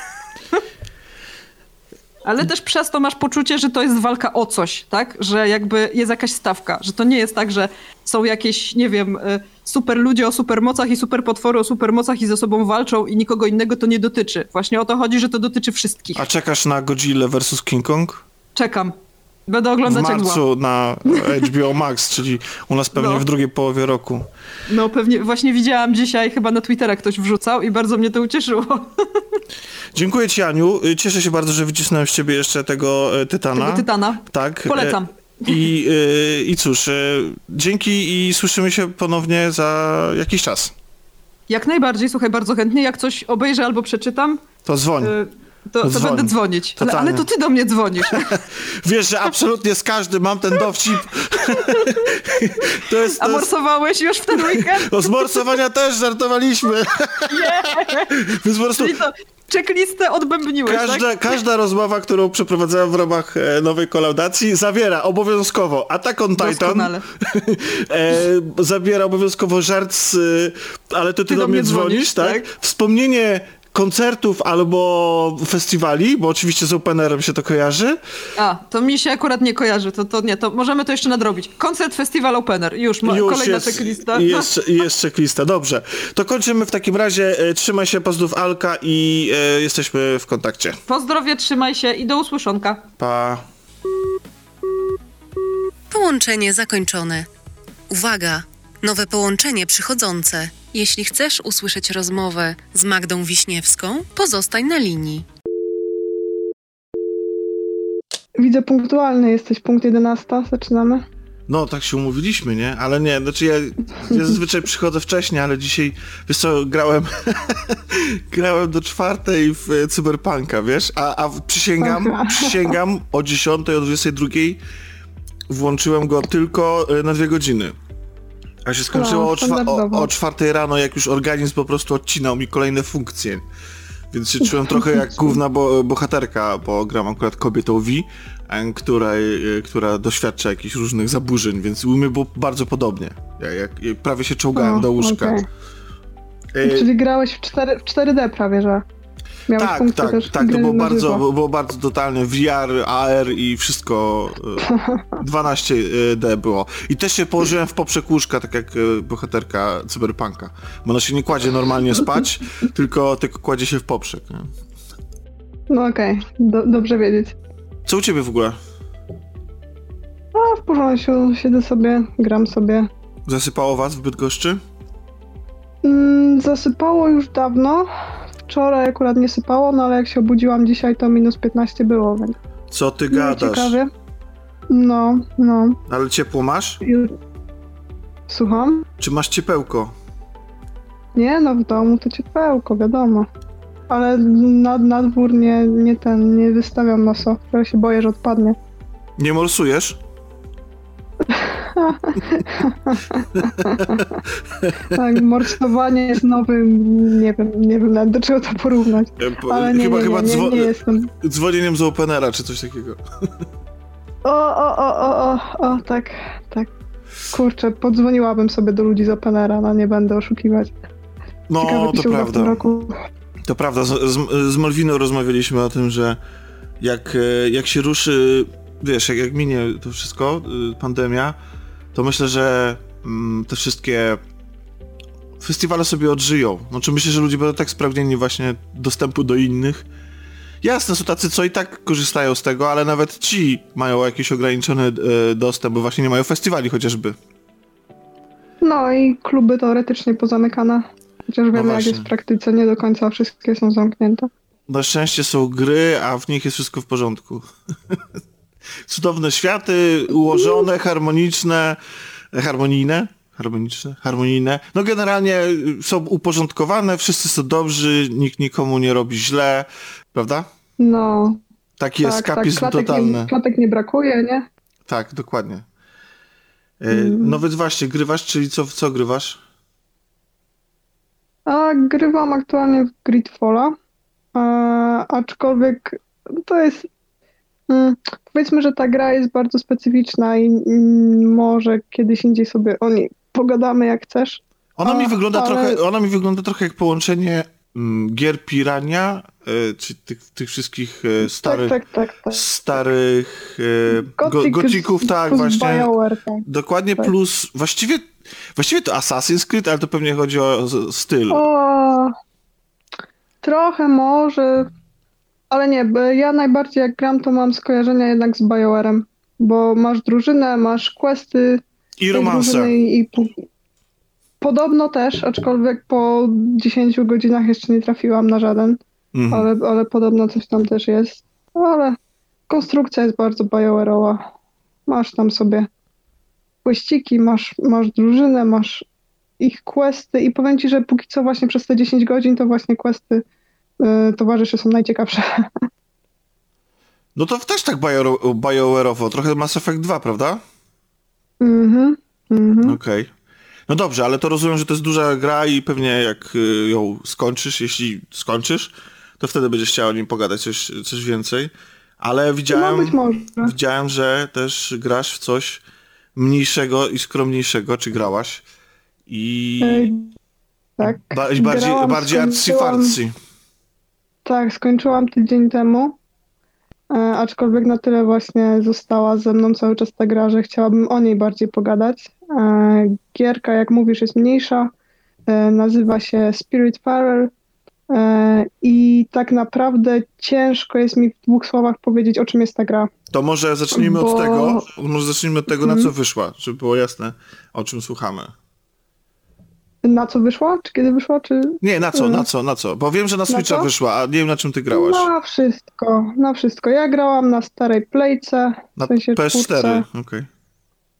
Ale też przez to masz poczucie, że to jest walka o coś, tak? Że jakby jest jakaś stawka, że to nie jest tak, że są jakieś, nie wiem, y, super ludzie o supermocach i super potwory o supermocach i ze sobą walczą i nikogo innego to nie dotyczy. Właśnie o to chodzi, że to dotyczy wszystkich. A czekasz na Godzilla vs. King Kong? Czekam. Będę oglądać W marcu na HBO Max, (laughs) czyli u nas pewnie no. w drugiej połowie roku. No pewnie, właśnie widziałam dzisiaj, chyba na Twittera ktoś wrzucał i bardzo mnie to ucieszyło. (laughs) Dziękuję ci Aniu, cieszę się bardzo, że wycisnąłem z ciebie jeszcze tego e, Tytana. Tego Tytana. Tak. Polecam. E, I, I cóż, dzięki i słyszymy się ponownie za jakiś czas. Jak najbardziej, słuchaj, bardzo chętnie. Jak coś obejrzę albo przeczytam, to dzwoń to, to będę dzwonić. Ale, ale, to ty do mnie dzwonisz. (laughs) Wiesz, że absolutnie z każdym mam ten dowcip. (laughs) to jest, to A morsowałeś już w ten weekend? (laughs) O zmorsowania też żartowaliśmy. Nie. Więc po prostu... Czyli to checklistę odbębniłeś, każda, tak? każda rozmowa, którą przeprowadzałem w ramach e, nowej kolaudacji zawiera obowiązkowo Attack on Titan. e, zawiera obowiązkowo żart z, ale to ty, ty do, do, mnie dzwonisz, dzwonisz tak? tak? Wspomnienie koncertów albo festiwali, bo oczywiście z openerem się to kojarzy. A, to mi się akurat nie kojarzy, to, to nie, to możemy to jeszcze nadrobić. Koncert, festiwal, opener, już, ma, już kolejna jest, checklista. Jeszcze, jest checklista, dobrze. To kończymy w takim razie, e, trzymaj się, pozdrów Alka i e, jesteśmy w kontakcie. Pozdrowie, trzymaj się i do usłyszonka. Pa. Połączenie zakończone. Uwaga! Nowe połączenie przychodzące. Jeśli chcesz usłyszeć rozmowę z Magdą Wiśniewską, pozostań na linii. Widzę punktualny jesteś, punkt 11, zaczynamy. No, tak się umówiliśmy, nie? Ale nie, znaczy ja, ja zazwyczaj (laughs) przychodzę wcześniej, ale dzisiaj, wiesz co, grałem (laughs) grałem do czwartej w Cyberpunka, wiesz? A, a przysięgam, (laughs) przysięgam o 10, o 22 włączyłem go tylko e, na dwie godziny. A się skończyło no, o, czwa o, o czwartej rano, jak już organizm po prostu odcinał mi kolejne funkcje. Więc się czułem trochę jak (laughs) główna bo bohaterka, bo gram akurat kobietą V, której, która doświadcza jakichś różnych zaburzeń, więc u mnie było bardzo podobnie. Ja, jak, prawie się czołgałem o, do łóżka. Okay. E... Czyli grałeś w, 4, w 4D prawie, że? Miałeś tak, tak, tak, to było bardzo, żywo. było bardzo totalnie VR, AR i wszystko e, (laughs) 12D było. I też się położyłem w poprzek łóżka, tak jak e, bohaterka cyberpunka. Bo ona się nie kładzie normalnie spać, (laughs) tylko, tylko kładzie się w poprzek. Nie? No okej, Do, dobrze wiedzieć. Co u ciebie w ogóle? A w porządku, siedzę sobie, gram sobie. Zasypało was w Bydgoszczy? Mm, zasypało już dawno. Wczoraj akurat nie sypało, no ale jak się obudziłam dzisiaj, to minus 15 było, więc Co ty no, gadasz? ciekawie. No, no. Ale ciepło masz? Słucham? Czy masz ciepełko? Nie, no w domu to ciepełko, wiadomo. Ale na, na dwór nie, nie ten, nie wystawiam nosa, trochę się boję, że odpadnie. Nie morsujesz? (laughs) Tak, morsowanie jest nowym, nie wiem, nie wiem do czego to porównać. Po- Ale nie, chyba nie, chyba nie, nie, dzwo- nie jestem. dzwonieniem z Openera czy coś takiego. O, o, o, o, o, o, tak, tak. Kurczę, podzwoniłabym sobie do ludzi z Openera, no nie będę oszukiwać. No, Ciekawe, to prawda. To prawda, z, z, z Malwiną rozmawialiśmy o tym, że jak, e, jak się ruszy, wiesz, jak, jak minie to wszystko, y, pandemia, to myślę, że mm, te wszystkie festiwale sobie odżyją. Znaczy myślę, że ludzie będą tak spragnieni właśnie dostępu do innych. Jasne, są tacy, co i tak korzystają z tego, ale nawet ci mają jakiś ograniczony e, dostęp, bo właśnie nie mają festiwali chociażby. No i kluby teoretycznie pozamykane. Chociaż wiemy, jak No właśnie. jest w praktyce, nie do końca wszystkie są zamknięte. Na szczęście są gry, a w nich jest wszystko w porządku. (laughs) Cudowne światy, ułożone, harmoniczne, harmonijne, harmoniczne, harmonijne. No generalnie są uporządkowane, wszyscy są dobrzy, nikt nikomu nie robi źle, prawda? No, Taki tak, eskapizm tak, klatek totalny. nie, klatek nie brakuje, nie? Tak, dokładnie. Y, Mm. No więc właśnie, grywasz, czyli co, w co grywasz? A grywam aktualnie w Gridfalla, a, aczkolwiek to jest... Mm, powiedzmy, że ta gra jest bardzo specyficzna i mm, może kiedyś indziej sobie o niej pogadamy jak chcesz. Ona mi A, wygląda ale- trochę, ona mi wygląda trochę jak połączenie mm, gier Pirania, y, czy tych, tych wszystkich y, starych, Tak, tak, tak. tak. starych e, go, Gothic gocików, tak, właśnie. BioWare, tak. Dokładnie, tak. plus właściwie, właściwie to Assassin's Creed, ale to pewnie chodzi o z- styl. O, trochę może, ale nie, ja najbardziej jak gram, to mam skojarzenia jednak z BioWare'em, bo masz drużynę, masz questy I romanse. i, i podobno też, aczkolwiek po 10 godzinach jeszcze nie trafiłam na żaden, Mhm. ale, ale podobno coś tam też jest, ale konstrukcja jest bardzo BioWare'owa. Masz tam sobie questyki, masz, masz drużynę, masz ich questy i powiem ci, że póki co właśnie przez te 10 godzin to właśnie questy towarzysze są najciekawsze. No to też tak bio, BioWare'owo, trochę Mass Effect 2, prawda? Mhm, mhm. Okej. No dobrze, ale to rozumiem, że to jest duża gra i pewnie jak y, ją skończysz, jeśli skończysz, to wtedy będziesz chciał o nim pogadać coś, coś więcej. Ale No widziałem... może. Widziałem, że też grasz w coś mniejszego i skromniejszego, czy grałaś. I Ej, Tak. ba- bardziej, grałam, bardziej artsy-fartsy. Tak, skończyłam tydzień temu. E, aczkolwiek na tyle właśnie została ze mną cały czas ta gra, że chciałabym o niej bardziej pogadać. E, gierka, jak mówisz, jest mniejsza. E, nazywa się Spiritfarer. E, I tak naprawdę ciężko jest mi w dwóch słowach powiedzieć, o czym jest ta gra. To może zacznijmy Bo- od tego, może zacznijmy od tego, na Mhm. co wyszła, żeby było jasne, o czym słuchamy. Na co wyszła? Czy kiedy wyszła? Czy... Nie, na co, Mhm. na co, na co? Bo wiem, że na Switcha co? wyszła, a nie wiem, na czym ty grałaś. Na wszystko, na wszystko. Ja grałam na starej playce, Na w sensie PS4, czwórce. okej.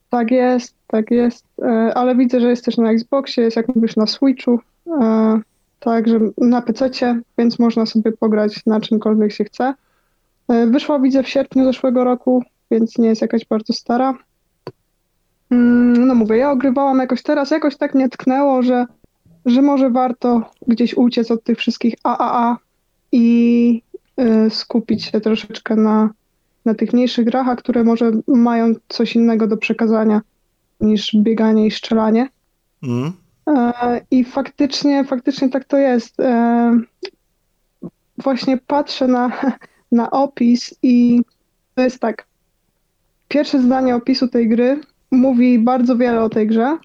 Tak jest, tak jest, e, ale widzę, że jest też na Xboxie, jest jak mówisz na Switchu, e, także na PC, więc można sobie pograć na czymkolwiek się chce. E, Wyszła widzę w sierpniu zeszłego roku, więc nie jest jakaś bardzo stara. Mm, No mówię, ja ogrywałam jakoś teraz, jakoś tak mnie tknęło, że, że może warto gdzieś uciec od tych wszystkich AAA i e, skupić się troszeczkę na, na tych mniejszych grach, a które może mają coś innego do przekazania niż bieganie i strzelanie. Mhm. E, I faktycznie, faktycznie tak to jest. E, właśnie patrzę na, (laughs) na opis i to jest tak. Pierwsze zdanie opisu tej gry mówi bardzo wiele o tej grze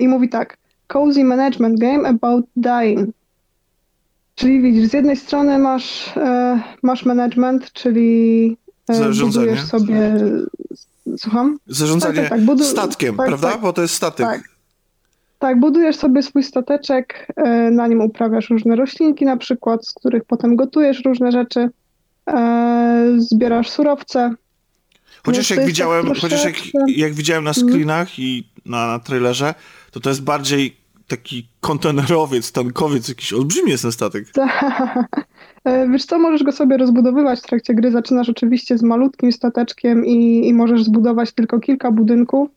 i mówi tak. Cozy management game about dying. Czyli widzisz, z jednej strony masz, e, masz management, czyli e, budujesz sobie... Słucham? Zarządzanie tak, tak, tak. Budu... statkiem, tak, prawda? Tak. Bo to jest statek. Tak. Tak, budujesz sobie swój stateczek, e, na nim uprawiasz różne roślinki na przykład, z których potem gotujesz różne rzeczy, e, zbierasz surowce. Chociaż jak widziałem, tak chociaż jak, jak widziałem na mhm. screenach i na, na trailerze, to to jest bardziej taki kontenerowiec, tankowiec, jakiś olbrzymi jest ten statek. (laughs) E, wiesz co, możesz go sobie rozbudowywać w trakcie gry. Zaczynasz oczywiście z malutkim stateczkiem i, i możesz zbudować tylko kilka budynków.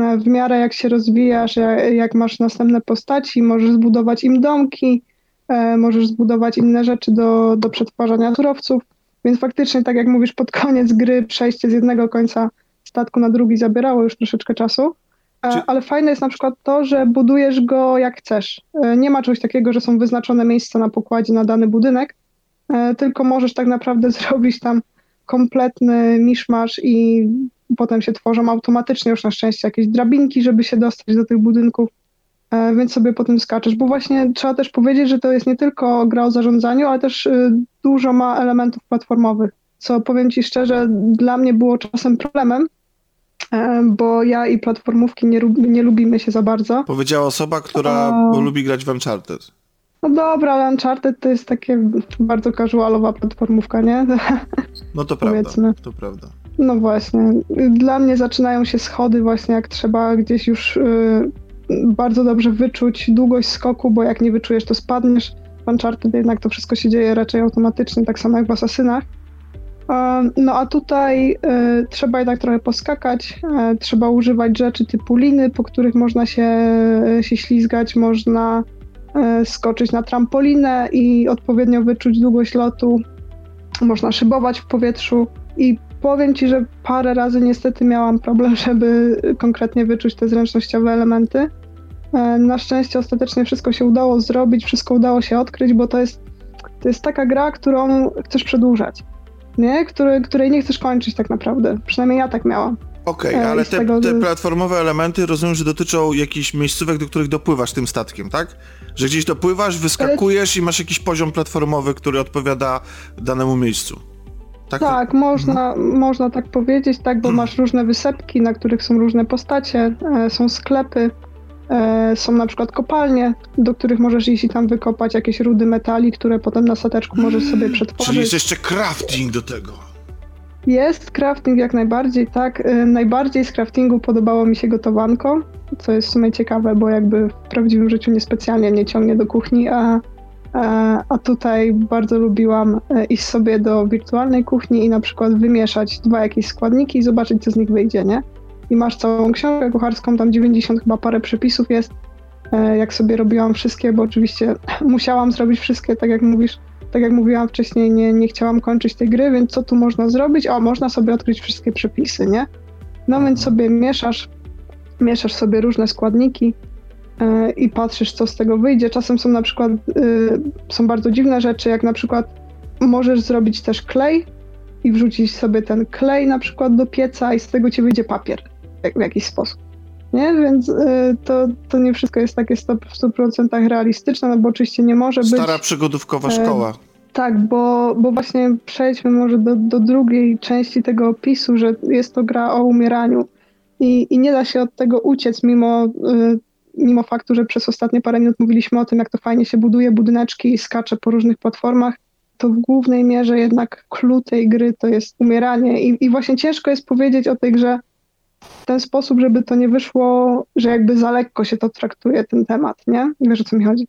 E, w miarę jak się rozwijasz, jak, jak masz następne postaci, możesz zbudować im domki, e, możesz zbudować inne rzeczy do, do przetwarzania surowców. Więc faktycznie, tak jak mówisz, pod koniec gry przejście z jednego końca statku na drugi zabierało już troszeczkę czasu. E, Czy... Ale fajne jest na przykład to, że budujesz go jak chcesz. Nie ma czegoś takiego, że są wyznaczone miejsca na pokładzie na dany budynek, tylko możesz tak naprawdę (laughs) zrobić tam kompletny miszmasz i potem się tworzą automatycznie już na szczęście jakieś drabinki, żeby się dostać do tych budynków, e, więc sobie potem skaczesz, bo właśnie trzeba też powiedzieć, że to jest nie tylko gra o zarządzaniu, ale też y, dużo ma elementów platformowych, co powiem Ci szczerze, dla mnie było czasem problemem, e, bo ja i platformówki nie, nie lubimy się za bardzo. Powiedziała osoba, która lubi grać w Uncharted. No dobra, ale Uncharted to jest takie bardzo casualowa platformówka, nie? (laughs) No to prawda, to prawda. No właśnie. Dla mnie zaczynają się schody właśnie, jak trzeba gdzieś już y, bardzo dobrze wyczuć długość skoku, bo jak nie wyczujesz, to spadniesz. W Uncharted jednak to wszystko się dzieje raczej automatycznie, tak samo jak w Asasynach. No a tutaj y, trzeba jednak trochę poskakać, y, trzeba używać rzeczy typu liny, po których można się, się ślizgać, można skoczyć na trampolinę i odpowiednio wyczuć długość lotu. Można szybować w powietrzu i powiem Ci, że parę razy niestety miałam problem, (laughs) żeby konkretnie wyczuć te zręcznościowe elementy. E, na szczęście ostatecznie wszystko się udało zrobić, wszystko udało się odkryć, bo to jest, to jest taka gra, którą chcesz przedłużać, nie? Który, której nie chcesz kończyć tak naprawdę. Przynajmniej ja tak miałam. Okej, okay, e, ale te, tego, te, platformowe elementy rozumiem, że dotyczą jakichś miejscówek, do których dopływasz tym statkiem, tak? Że gdzieś dopływasz, wyskakujesz i masz jakiś poziom platformowy, który odpowiada danemu miejscu. Tak, tak można, mhm. można tak powiedzieć, tak, bo mhm. masz różne wysepki, na których są różne postacie, e, są sklepy, są na przykład kopalnie, do których możesz iść i tam wykopać jakieś rudy metali, które potem na stateczku możesz sobie przetworzyć. Czyli jest jeszcze crafting do tego. Jest crafting jak najbardziej, tak. E, najbardziej z craftingu podobało mi się gotowanko, co jest w sumie ciekawe, bo jakby w prawdziwym życiu niespecjalnie mnie ciągnie do kuchni, a E, a tutaj bardzo lubiłam e, iść sobie do wirtualnej kuchni i na przykład wymieszać dwa jakieś składniki i zobaczyć, co z nich wyjdzie, nie? I masz całą książkę kucharską, tam 90 chyba parę przepisów jest, e, jak sobie robiłam wszystkie, bo oczywiście (laughs) musiałam zrobić wszystkie, tak jak mówisz, tak jak mówiłam wcześniej, nie, nie chciałam kończyć tej gry, więc co tu można zrobić? O, można sobie odkryć wszystkie przepisy, nie? No więc sobie mieszasz, mieszasz sobie różne składniki, E, i patrzysz, co z tego wyjdzie. Czasem są na przykład, y, są bardzo dziwne rzeczy, jak na przykład możesz zrobić też klej i wrzucić sobie ten klej na przykład do pieca i z tego ci wyjdzie papier w jakiś sposób. Nie? Więc y, to, to nie wszystko jest takie w 100% realistyczne, no bo oczywiście nie może Stara być... Stara przygodówkowa e, szkoła. Tak, bo, bo właśnie przejdźmy może do, do drugiej części tego opisu, że jest to gra o umieraniu i, i nie da się od tego uciec mimo y, mimo faktu, że przez ostatnie parę minut mówiliśmy o tym, jak to fajnie się buduje budyneczki i skacze po różnych platformach, to w głównej mierze jednak clue tej gry to jest umieranie. I, I właśnie ciężko jest powiedzieć o tej grze w ten sposób, żeby to nie wyszło, że jakby za lekko się to traktuje, ten temat, nie? Wiesz o co mi chodzi?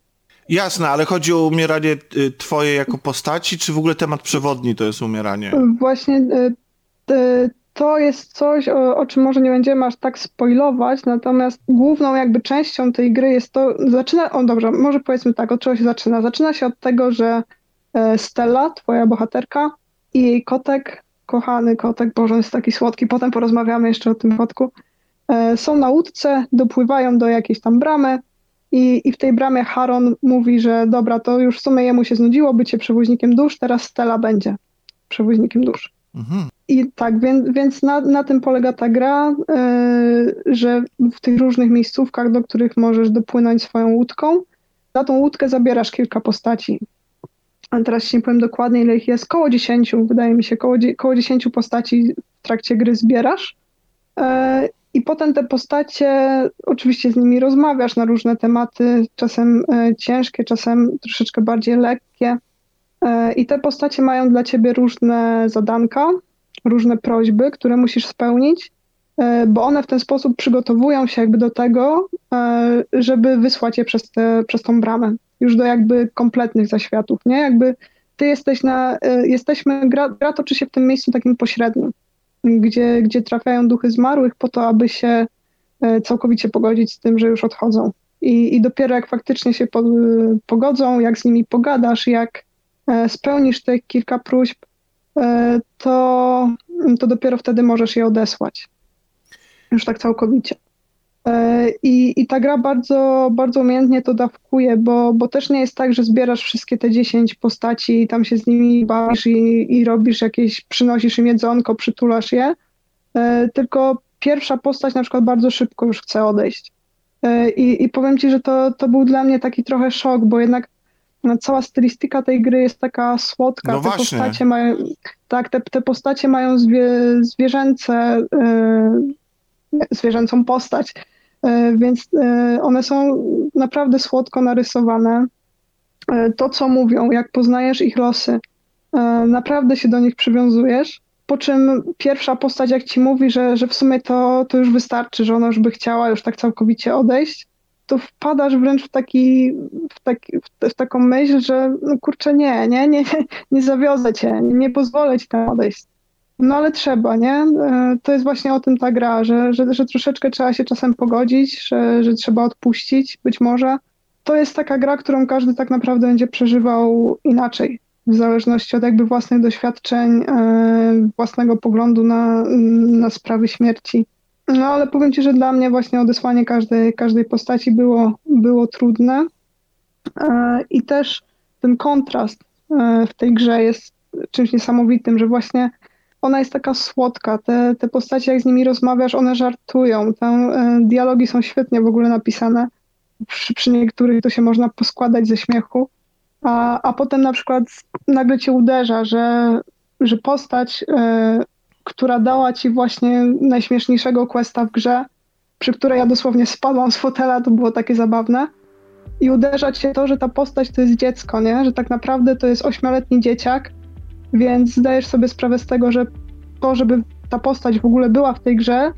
Jasne, ale chodzi o umieranie y, twoje jako postaci, czy w ogóle temat przewodni to jest umieranie? Właśnie y, y, to jest coś, o, o, czym może nie będziemy aż tak spoilować, natomiast główną jakby częścią tej gry jest to, zaczyna, o dobrze, może powiedzmy tak, od czego się zaczyna. Zaczyna się od tego, że e, Stella, twoja bohaterka i jej kotek, kochany kotek, Boże, on jest taki słodki, potem porozmawiamy jeszcze o tym kotku, e, są na łódce, dopływają do jakiejś tam bramy i, i w tej bramie Haron mówi, że dobra, to już w sumie jemu się znudziło bycie przewoźnikiem dusz, teraz Stella będzie przewoźnikiem dusz. Mhm. I tak, więc, więc na, na tym polega ta gra, yy, że w tych różnych miejscówkach, do których możesz dopłynąć swoją łódką, na tą łódkę zabierasz kilka postaci. Ale teraz nie powiem dokładnie, ile ich jest. Koło 10, wydaje mi się, koło, koło 10 postaci w trakcie gry zbierasz. Yy, I potem te postacie, oczywiście z nimi rozmawiasz na różne tematy, czasem yy, ciężkie, czasem troszeczkę bardziej lekkie. I te postacie mają dla ciebie różne zadanka, różne prośby, które musisz spełnić, e, bo one w ten sposób przygotowują się jakby do tego, e, żeby wysłać je przez, te, przez tą bramę, już do jakby kompletnych zaświatów, nie? Jakby ty jesteś na, e, jesteśmy, gra, gra toczy się w tym miejscu takim pośrednim, gdzie, gdzie trafiają duchy zmarłych po to, aby się całkowicie pogodzić z tym, że już odchodzą. I, i dopiero jak faktycznie się pogodzą, jak z nimi pogadasz, jak spełnisz te kilka próśb, E, to, to dopiero wtedy możesz je odesłać. Już tak całkowicie. E, I, I ta gra bardzo, bardzo umiejętnie to dawkuje, bo, bo też nie jest tak, że zbierasz wszystkie te 10 postaci i tam się z nimi bawisz i, i robisz jakieś, przynosisz im jedzonko, przytulasz je, e, tylko pierwsza postać na przykład bardzo szybko już chce odejść. I, i powiem ci, że to, to był dla mnie taki trochę szok, bo jednak cała stylistyka tej gry jest taka słodka. No te postacie mają, tak, te, te postacie mają zwie, zwierzęce, yy, zwierzęcą postać, więc yy, one są naprawdę słodko narysowane. To, co mówią, jak poznajesz ich losy, naprawdę się do nich przywiązujesz. Po czym pierwsza postać, jak ci mówi, że, że w sumie to, to już wystarczy, że ona już by chciała już tak całkowicie odejść, to wpadasz wręcz w, taki, w, taki, w, taką myśl, że no kurczę, nie, nie, nie, (laughs) nie zawiozę cię, nie pozwolę ci tam odejść. No ale trzeba, nie? E, to jest właśnie o tym ta gra, że, że, że troszeczkę trzeba się czasem pogodzić, że, że trzeba odpuścić, być może. To jest taka gra, którą każdy tak naprawdę będzie przeżywał inaczej, w zależności od jakby własnych doświadczeń, e, własnego poglądu na, na sprawy śmierci. No ale powiem Ci, że dla mnie właśnie odesłanie każdej, każdej postaci było, było trudne. E, I też ten kontrast w tej grze jest czymś niesamowitym, że właśnie ona jest taka słodka. Te, te postacie, jak z nimi rozmawiasz, one żartują. Te e, dialogi są świetnie w ogóle napisane. Przy, przy niektórych to się można poskładać ze śmiechu. A, a potem na przykład nagle cię uderza, że, że postać która dała ci właśnie najśmieszniejszego questa w grze, przy której ja dosłownie spadłam z fotela, to było takie zabawne. I uderzać się to, że ta postać to jest dziecko, nie? Że tak naprawdę to jest ośmioletni dzieciak, więc zdajesz sobie sprawę z tego, że to, żeby ta postać w ogóle była w tej grze,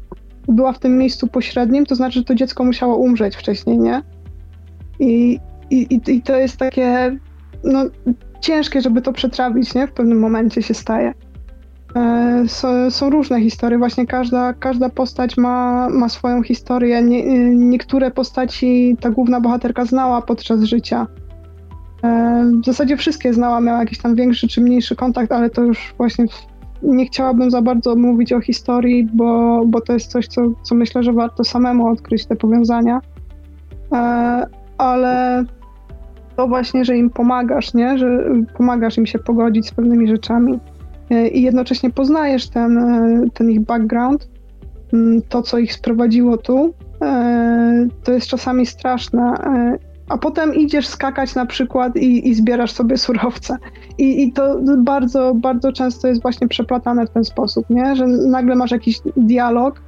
była w tym miejscu pośrednim, to znaczy, że to dziecko musiało umrzeć wcześniej, nie? I, i, i to jest takie, no, ciężkie, żeby to przetrawić, nie? W pewnym momencie się staje. E, są różne historie, właśnie każda, każda postać ma, ma swoją historię. Nie, niektóre postaci ta główna bohaterka znała podczas życia. E, w zasadzie wszystkie znała, miała jakiś tam większy czy mniejszy kontakt, ale to już właśnie nie chciałabym za bardzo mówić o historii, bo, bo to jest coś, co, co myślę, że warto samemu odkryć te powiązania. E, ale to właśnie, że im pomagasz, nie? że pomagasz im się pogodzić z pewnymi rzeczami E, i jednocześnie poznajesz ten, ten ich background, mm, to co ich sprowadziło tu, to jest czasami straszne. A potem idziesz skakać na przykład i, i zbierasz sobie surowce. I, I to bardzo, bardzo często jest właśnie przeplatane w ten sposób, nie? że nagle masz jakiś dialog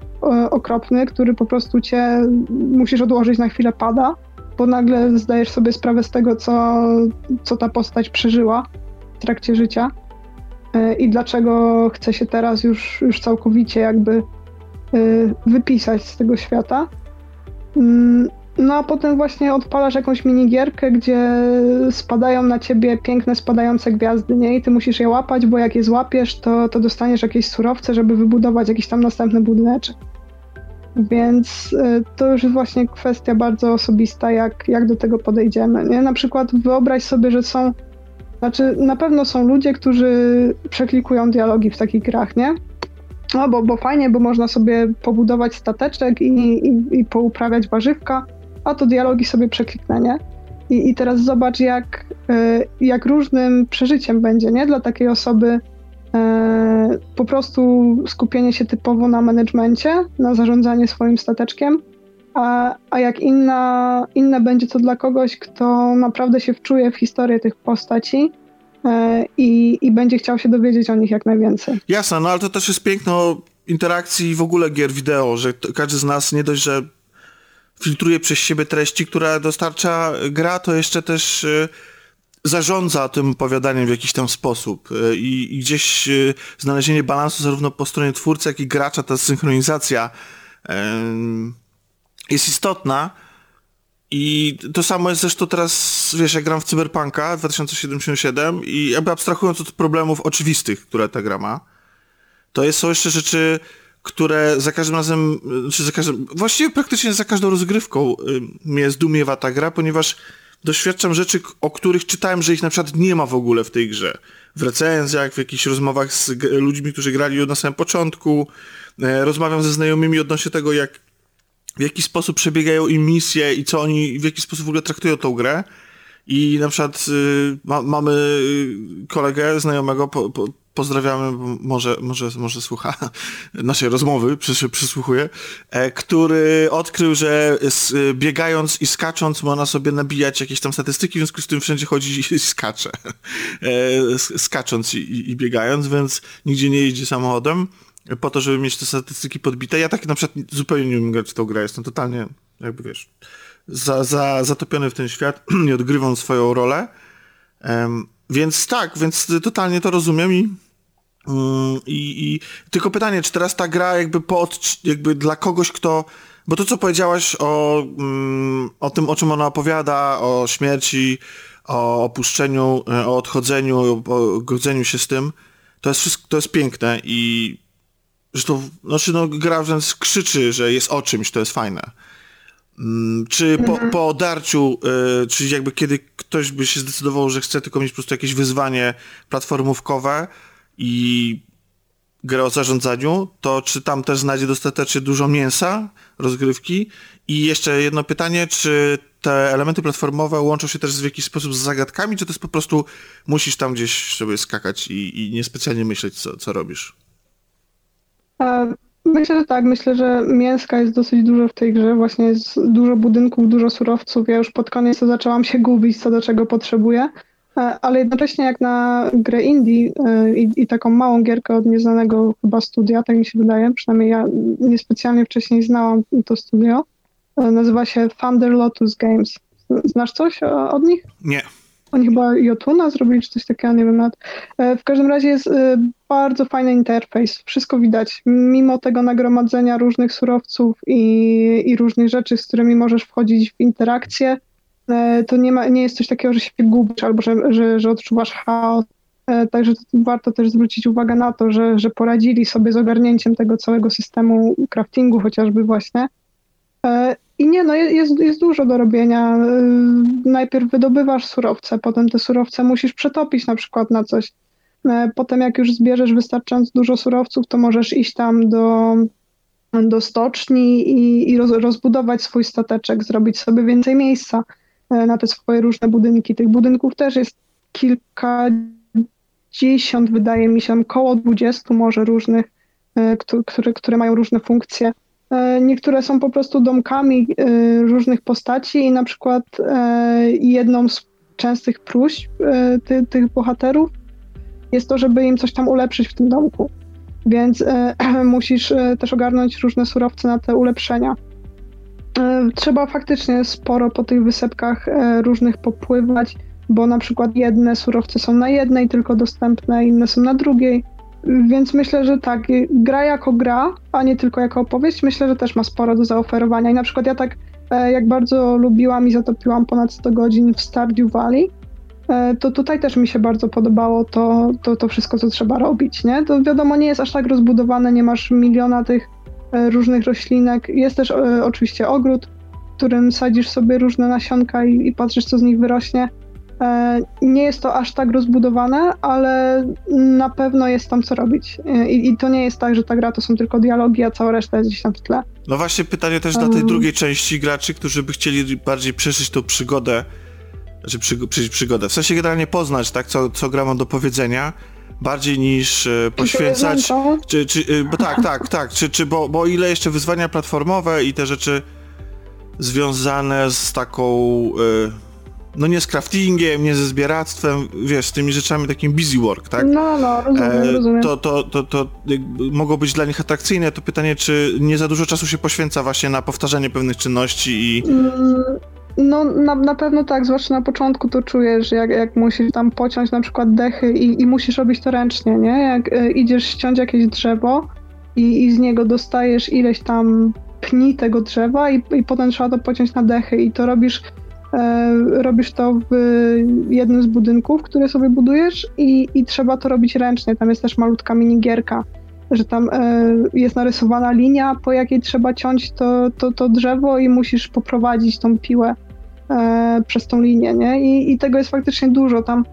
okropny, który po prostu cię musisz odłożyć na chwilę pada, bo nagle zdajesz sobie sprawę z tego, co, co ta postać przeżyła w trakcie życia. E, i dlaczego chce się teraz już, już całkowicie jakby e, wypisać z tego świata. Mm, no a potem właśnie odpalasz jakąś minigierkę, gdzie spadają na ciebie piękne spadające gwiazdy, nie? I ty musisz je łapać, bo jak je złapiesz, to, to dostaniesz jakieś surowce, żeby wybudować jakiś tam następny budyneczek. Więc e, to już jest właśnie kwestia bardzo osobista, jak, jak do tego podejdziemy. Nie? Na przykład wyobraź sobie, że są znaczy, na pewno są ludzie, którzy przeklikują dialogi w takich grach, nie? No, bo, bo fajnie, bo można sobie pobudować stateczek i, i, i pouprawiać warzywka, a to dialogi sobie przekliknę, nie? I, i teraz zobacz, jak, jak różnym przeżyciem będzie, nie? Dla takiej osoby po prostu skupienie się typowo na managemencie, na zarządzanie swoim stateczkiem, a, a jak inna, inne będzie to dla kogoś, kto naprawdę się wczuje w historię tych postaci e, i, i będzie chciał się dowiedzieć o nich jak najwięcej. Jasne, no ale to też jest piękno interakcji w ogóle gier wideo, że każdy z nas nie dość, że filtruje przez siebie treści, które dostarcza gra, to jeszcze też y, zarządza tym opowiadaniem w jakiś tam sposób y, i, i gdzieś y, znalezienie balansu zarówno po stronie twórcy, jak i gracza, ta synchronizacja jest istotna. I to samo jest zresztą teraz, wiesz, ja gram w Cyberpunka 2077 i jakby abstrahując od problemów oczywistych, które ta gra ma, to jest, są jeszcze rzeczy, które za każdym razem, czy za każdym, właściwie praktycznie za każdą rozgrywką y, mnie zdumiewa ta gra, ponieważ doświadczam rzeczy, o których czytałem, że ich na przykład nie ma w ogóle w tej grze. W recenzjach, w jakichś rozmowach z ludźmi, którzy grali na samym początku. E, rozmawiam ze znajomymi odnośnie tego, jak w jaki sposób przebiegają im misje i co oni, w jaki sposób w ogóle traktują tą grę. I na przykład y, ma, mamy y, kolegę znajomego, po, po, pozdrawiamy, może, może, może słucha (laughs) naszej rozmowy, przy, przysłuchuje, e, który odkrył, że biegając i skacząc można sobie nabijać jakieś tam statystyki, w związku z tym wszędzie chodzi i skacze. E, skacząc i, i biegając, więc nigdzie nie jeździ samochodem po to, żeby mieć te statystyki podbite. Ja tak na przykład zupełnie nie umiem grać w tą grę, jestem totalnie, jakby wiesz, za, za, zatopiony w ten świat, (clears throat) nie odgrywam swoją rolę. Um, więc tak, więc totalnie to rozumiem i, i, i, tylko pytanie, czy teraz ta gra jakby, po, jakby dla kogoś, kto bo to, co powiedziałaś o, um, o tym, o czym ona opowiada, o śmierci, o opuszczeniu, e, o odchodzeniu, o godzeniu się z tym, to jest wszystko, to jest piękne i Zresztą, znaczy no, gra wręcz krzyczy, że jest o czymś, to jest fajne. Mm, czy po, mhm. po odarciu, y, czyli jakby kiedy ktoś by się zdecydował, że chce tylko mieć po prostu jakieś wyzwanie platformówkowe i grę o zarządzaniu, to czy tam też znajdzie dostatecznie dużo mięsa, rozgrywki? I jeszcze jedno pytanie, czy te elementy platformowe łączą się też w jakiś sposób z zagadkami, czy to jest po prostu musisz tam gdzieś sobie skakać i, i niespecjalnie myśleć, co, co robisz? Myślę, że tak. Myślę, że mięska jest dosyć dużo w tej grze. Właśnie jest dużo budynków, dużo surowców. Ja już pod koniec zaczęłam się gubić, co do czego potrzebuję. Ale jednocześnie jak na grę indie e, i, i, taką małą gierkę od nieznanego chyba studia, tak mi się wydaje, przynajmniej ja niespecjalnie wcześniej znałam to studio, e, nazywa się Thunder Lotus Games. Znasz coś od nich? Nie. Oni chyba Jotuna zrobili, czy coś takiego, nie wiem nawet. E, w każdym razie jest e, bardzo fajny interfejs, wszystko widać. Mimo tego nagromadzenia różnych surowców i, i różnych rzeczy, z którymi możesz wchodzić w interakcję, e, to nie, ma, nie jest coś takiego, że się gubisz albo że, że, że odczuwasz chaos. Także warto też zwrócić uwagę na to, że, że poradzili sobie z ogarnięciem tego całego systemu craftingu chociażby właśnie. I nie, no jest, jest dużo do robienia. Najpierw wydobywasz surowce, potem te surowce musisz przetopić na przykład na coś. Potem jak już zbierzesz wystarczająco dużo surowców, to możesz iść tam do, do stoczni i, i roz, rozbudować swój stateczek, zrobić sobie więcej miejsca na te swoje różne budynki. Tych budynków też jest kilkadziesiąt, wydaje mi się, około dwudziestu może różnych, które, które mają różne funkcje. E, niektóre są po prostu domkami e, różnych postaci i na przykład e, jedną z częstych próśb ty, tych bohaterów jest to, żeby im coś tam ulepszyć w tym domku. Więc (clears throat) musisz też ogarnąć różne surowce na te ulepszenia. Trzeba faktycznie sporo po tych wysepkach różnych popływać, bo na przykład jedne surowce są na jednej tylko dostępne, inne są na drugiej więc myślę, że tak, gra jako gra, a nie tylko jako opowieść, myślę, że też ma sporo do zaoferowania. I na przykład ja tak, e, jak bardzo lubiłam i zatopiłam ponad 100 godzin w Stardew Valley, e, to tutaj też mi się bardzo podobało to, to, to wszystko, co trzeba robić, nie? To wiadomo, nie jest aż tak rozbudowane, nie masz miliona tych e, różnych roślinek. Jest też oczywiście ogród, w którym sadzisz sobie różne nasionka i, i patrzysz, co z nich wyrośnie. E, nie jest to aż tak rozbudowane, ale na pewno jest tam co robić. E, I, I, to nie jest tak, że ta gra to są tylko dialogi, a cała reszta jest gdzieś tam w tle. No właśnie pytanie też um. dla tej drugiej części graczy, którzy by chcieli bardziej przeżyć tą przygodę, znaczy przy, przeżyć przygodę, w sensie generalnie poznać, tak, co, co gra ma do powiedzenia, bardziej niż e, poświęcać. Czy, czy, e, bo tak, tak, tak. Czy, czy, bo, bo ile jeszcze wyzwania platformowe i te rzeczy związane z taką. E, no nie z craftingiem, nie ze zbieractwem, wiesz, z tymi rzeczami takim busy work, tak? No, no, rozumiem, rozumiem. To, to, to, to mogło być dla nich atrakcyjne. To pytanie, czy nie za dużo czasu się poświęca właśnie na powtarzanie pewnych czynności i... No na, na pewno tak, zwłaszcza na początku to czujesz, jak, jak musisz tam pociąć na przykład dechy i, i musisz robić to ręcznie, nie? Jak y, idziesz ściąć jakieś drzewo i, i z niego dostajesz ileś tam pni tego drzewa i, i potem trzeba to pociąć na dechy i to robisz e, robisz to w jednym z budynków, które sobie budujesz i, i trzeba to robić ręcznie. Tam jest też malutka minigierka, że tam e, jest narysowana linia, po jakiej trzeba ciąć to, to, to drzewo i musisz poprowadzić tą piłę e, przez tą linię, nie? I, I, tego jest faktycznie dużo. Tam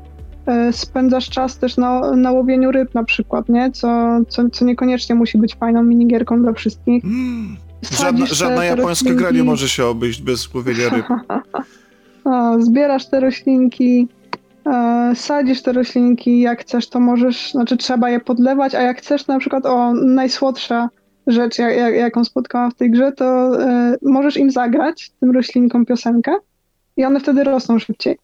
e, spędzasz czas też na, na łowieniu ryb na przykład, nie? Co, co, co niekoniecznie musi być fajną minigierką dla wszystkich. Mm, żadna żadna japońska gra nie może się obejść bez łowienia ryb. (laughs) A, zbierasz te roślinki, e, sadzisz te roślinki, jak chcesz, to możesz, znaczy trzeba je podlewać, a jak chcesz na przykład, o, najsłodsza rzecz, jak, jaką spotkałam w tej grze, to e, możesz im zagrać, tym roślinkom piosenkę i one wtedy rosną szybciej.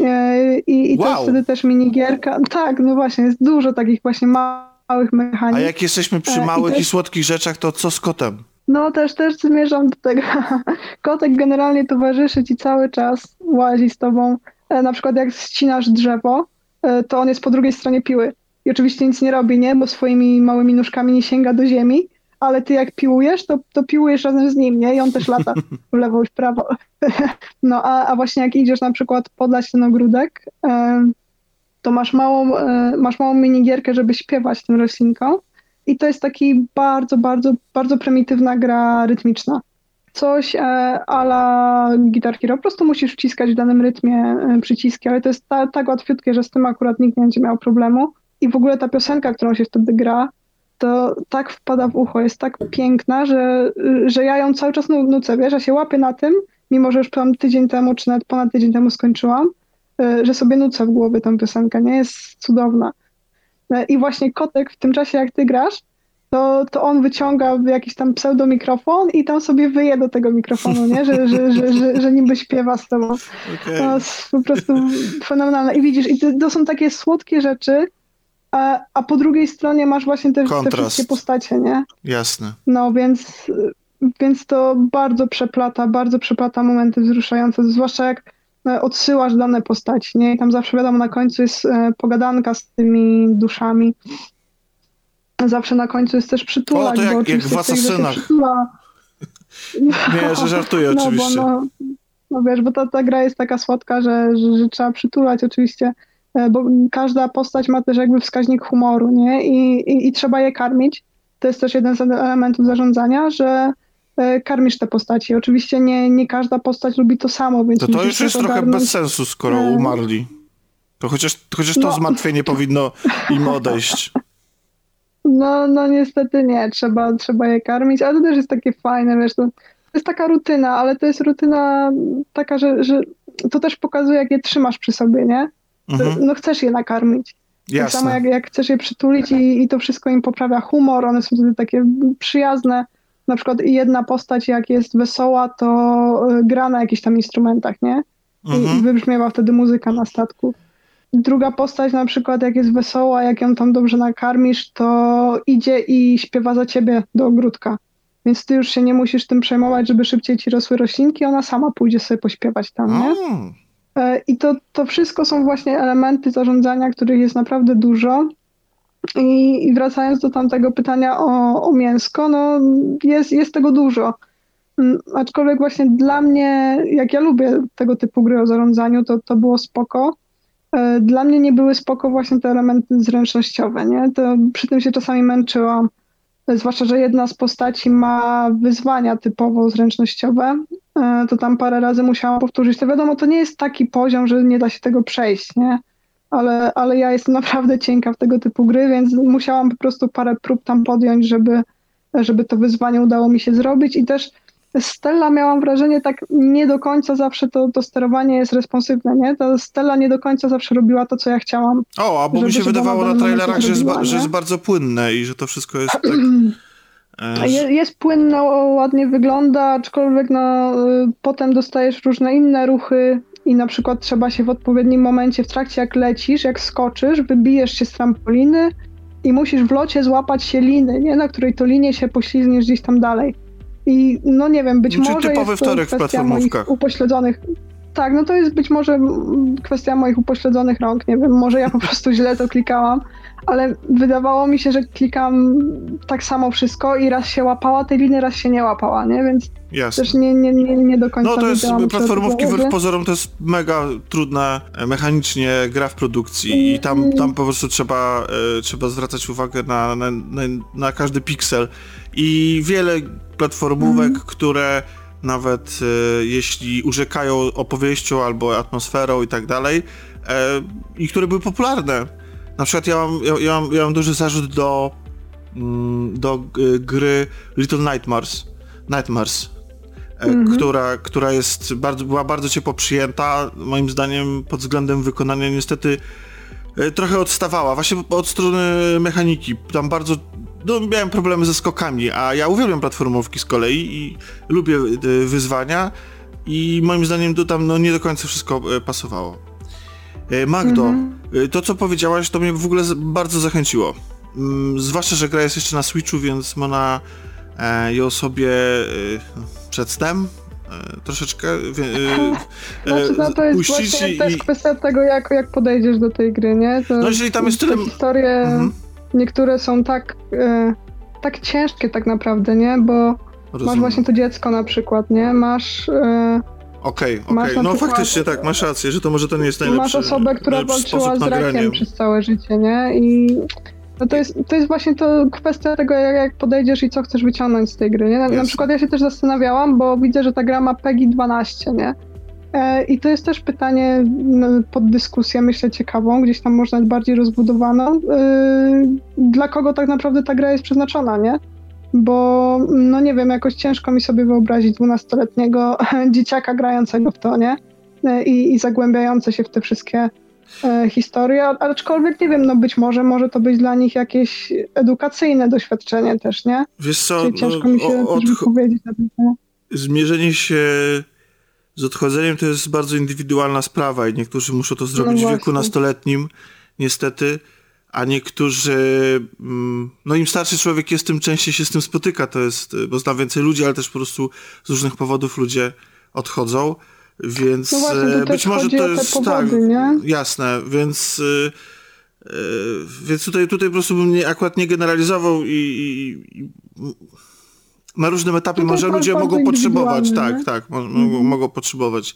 E, I, i wow. to jest wtedy też minigierka. Tak, no właśnie, jest dużo takich właśnie małych mechanik. A jak jesteśmy przy e, małych i, też... i słodkich rzeczach, to co z kotem? No też, też zmierzam do tego. (laughs) Kotek generalnie towarzyszy ci cały czas, łazi z tobą. E, na przykład jak ścinasz drzewo, to on jest po drugiej stronie piły. I oczywiście nic nie robi, nie? Bo swoimi małymi nóżkami nie sięga do ziemi, ale ty jak piłujesz, to, to piłujesz razem z nim, nie? I on też lata (laughs) w lewo i w prawo. (laughs) No a, a właśnie jak idziesz na przykład podlać ten ogródek, to masz małą, e, masz małą minigierkę, żeby śpiewać tym roślinkom i to jest taki bardzo, bardzo, bardzo prymitywna gra rytmiczna. Coś e, ala Guitar Hero, po prostu musisz wciskać w danym rytmie e, przyciski, ale to jest ta, tak łatwiutkie, że z tym akurat nikt nie będzie miał problemu. I w ogóle ta piosenka, którą się wtedy gra, to tak wpada w ucho, jest tak piękna, że, że ja ją cały czas nucę, wiesz, ja się łapię na tym, mimo że już tam tydzień temu, czy nawet ponad tydzień temu skończyłam, e, że sobie nucę w głowie tę piosenkę, nie? Jest cudowna. E, I właśnie kotek w tym czasie, jak ty grasz, to, to on wyciąga jakiś tam pseudomikrofon i tam sobie wyje do tego mikrofonu, nie? Że, że, że, że, że niby śpiewa z tobą. Okay. To jest po prostu fenomenalne. I widzisz, i to, to są takie słodkie rzeczy, a, a po drugiej stronie masz właśnie te, te wszystkie postacie, nie? Jasne. No więc, więc to bardzo przeplata, bardzo przeplata momenty wzruszające, zwłaszcza jak e, odsyłasz dane postaci, nie? I tam zawsze wiadomo, na końcu jest e, pogadanka z tymi duszami. Zawsze na końcu jest też przytulak, o, to jak, (laughs) bo jak w Asasynach. Nie, że żartuję no, oczywiście. Bo no, no wiesz, bo ta, ta gra jest taka słodka, że, że, że trzeba przytulać oczywiście bo każda postać ma też jakby wskaźnik humoru, nie? I, i, i trzeba je karmić. To jest też jeden z elementów zarządzania, że e, karmisz te postaci. Oczywiście nie, nie każda postać lubi to samo, więc... To to już jest trochę bez sensu, skoro e, umarli. To chociaż, chociaż to no. zmartwienie powinno im odejść. No, no niestety nie, trzeba, trzeba je karmić, ale to też jest takie fajne, wiesz, to, to jest taka rutyna, ale to jest rutyna taka, że, że to też pokazuje, jak je trzymasz przy sobie, nie? Mhm. no chcesz je nakarmić. Jasne. Tak samo jak, jak chcesz je przytulić i, i to wszystko im poprawia humor, one są wtedy takie przyjazne. Na przykład jedna postać, jak jest wesoła, to y, gra na jakichś tam instrumentach, nie? I, mhm. wybrzmiewa wtedy muzyka na statku. Druga postać na przykład, jak jest wesoła, jak ją tam dobrze nakarmisz, to idzie i śpiewa za ciebie do ogródka. Więc ty już się nie musisz tym przejmować, żeby szybciej ci rosły roślinki, ona sama pójdzie sobie pośpiewać tam, nie? Mm. E, I to, to wszystko są właśnie elementy zarządzania, których jest naprawdę dużo. I, i wracając do tamtego pytania o, o mięsko, no jest, jest tego dużo. Mm, aczkolwiek właśnie dla mnie, jak ja lubię tego typu gry o zarządzaniu, to, to było spoko. E, dla mnie nie były spoko właśnie te elementy zręcznościowe, nie? To przy tym się czasami męczyłam. Zwłaszcza, że jedna z postaci ma wyzwania typowo zręcznościowe e, to tam parę razy musiałam powtórzyć. To wiadomo, to nie jest taki poziom, że nie da się tego przejść, nie? Ale, ale ja jestem (laughs) naprawdę cienka w tego typu gry, więc musiałam po prostu parę prób tam podjąć, żeby, żeby to wyzwanie udało mi się zrobić i też Stella miałam wrażenie, tak nie do końca zawsze to, to sterowanie jest responsywne, nie? Ta Stella nie do końca zawsze robiła to, co ja chciałam. O, a bo mi się wydawało na trailerach, że, jest, że jest bardzo płynne i że to wszystko jest (clears throat) tak... Jest, jest płynne, ładnie wygląda, aczkolwiek no, y, potem dostajesz różne inne ruchy i na przykład trzeba się w odpowiednim momencie, w trakcie jak lecisz, jak skoczysz, wybijesz się z trampoliny i musisz w locie złapać się liny, nie? na której to linie się poślizgniesz gdzieś tam dalej. I no nie wiem, być Czy może typowy jest wtorek to kwestia moich upośledzonych. Tak, no to jest być może kwestia moich upośledzonych rąk, nie wiem, może ja po prostu źle to klikałam, ale wydawało mi się, że klikam tak samo wszystko i raz się łapała tej liny, raz się nie łapała, nie? Więc Jasne. też nie, nie, nie, nie do końca No to jest, platformówki wbrew pozorom to jest mega trudna e, mechanicznie gra w produkcji i tam, mm. tam po prostu trzeba, e, trzeba zwracać uwagę na, na, na, na każdy piksel i wiele platformówek, mm. które nawet e, jeśli urzekają opowieścią albo atmosferą i tak dalej, e, i które były popularne. Na przykład ja mam, ja, ja mam, ja mam duży zarzut do, mm, do gry Little Nightmares, Nightmares, mm -hmm. która, która jest bardzo, była bardzo ciepło przyjęta, moim zdaniem pod względem wykonania niestety e, trochę odstawała, właśnie od strony mechaniki. Tam bardzo no, miałem problemy ze skokami, a ja uwielbiam platformówki z kolei i lubię e, wyzwania i moim zdaniem to tam no, nie do końca wszystko pasowało. E, Magdo, mm -hmm. to co powiedziałaś, to mnie w ogóle bardzo zachęciło. Mm, zwłaszcza, że gra jest jeszcze na Switchu, więc można ją sobie przed snem troszeczkę (laughs) znaczy, no to jest właśnie i... też kwestia tego, jak, jak podejdziesz do tej gry, nie? To no jeżeli tam jest tyle... Historię... Mhm niektóre są tak, e, tak ciężkie tak naprawdę, nie? Bo Rozumiem. masz właśnie to dziecko na przykład, nie? Masz... E, Okej, okay, okej. Okay. No przykład, faktycznie tak, masz rację, że to może to nie jest najlepszy Masz osobę, która walczyła z rakiem przez całe życie, nie? I no to, jest, to jest właśnie to kwestia tego, jak, jak podejdziesz i co chcesz wyciągnąć z tej gry, nie? Na, na przykład ja się też zastanawiałam, bo widzę, że ta gra ma PEGI 12, nie? E, I to jest też pytanie no, pod dyskusję, myślę, ciekawą, gdzieś tam można bardziej rozbudowaną. E, dla kogo tak naprawdę ta gra jest przeznaczona, nie? Bo, no nie wiem, jakoś ciężko mi sobie wyobrazić dwunastoletniego (laughs) dzieciaka grającego w to, nie? E, I, I zagłębiające się w te wszystkie historie, aczkolwiek nie wiem, no być może może to być dla nich jakieś edukacyjne doświadczenie też, nie? Wiesz co, Czyli ciężko no, mi się od... wypowiedzieć na ten temat. Zmierzenie się z odchodzeniem to jest bardzo indywidualna sprawa i niektórzy muszą to zrobić no w wieku nastoletnim, niestety, a niektórzy, mm, no im starszy człowiek jest, tym częściej się z tym spotyka, to jest, bo zna więcej ludzi, ale też po prostu z różnych powodów ludzie odchodzą, więc no właśnie, e, być może to jest, powody, tak, nie? jasne, więc e, więc tutaj, tutaj po prostu bym nie, akurat nie generalizował i, i, i na różnym etapie Tutaj może ludzie mogą potrzebować, tak, tak, mo mm -hmm. mogą potrzebować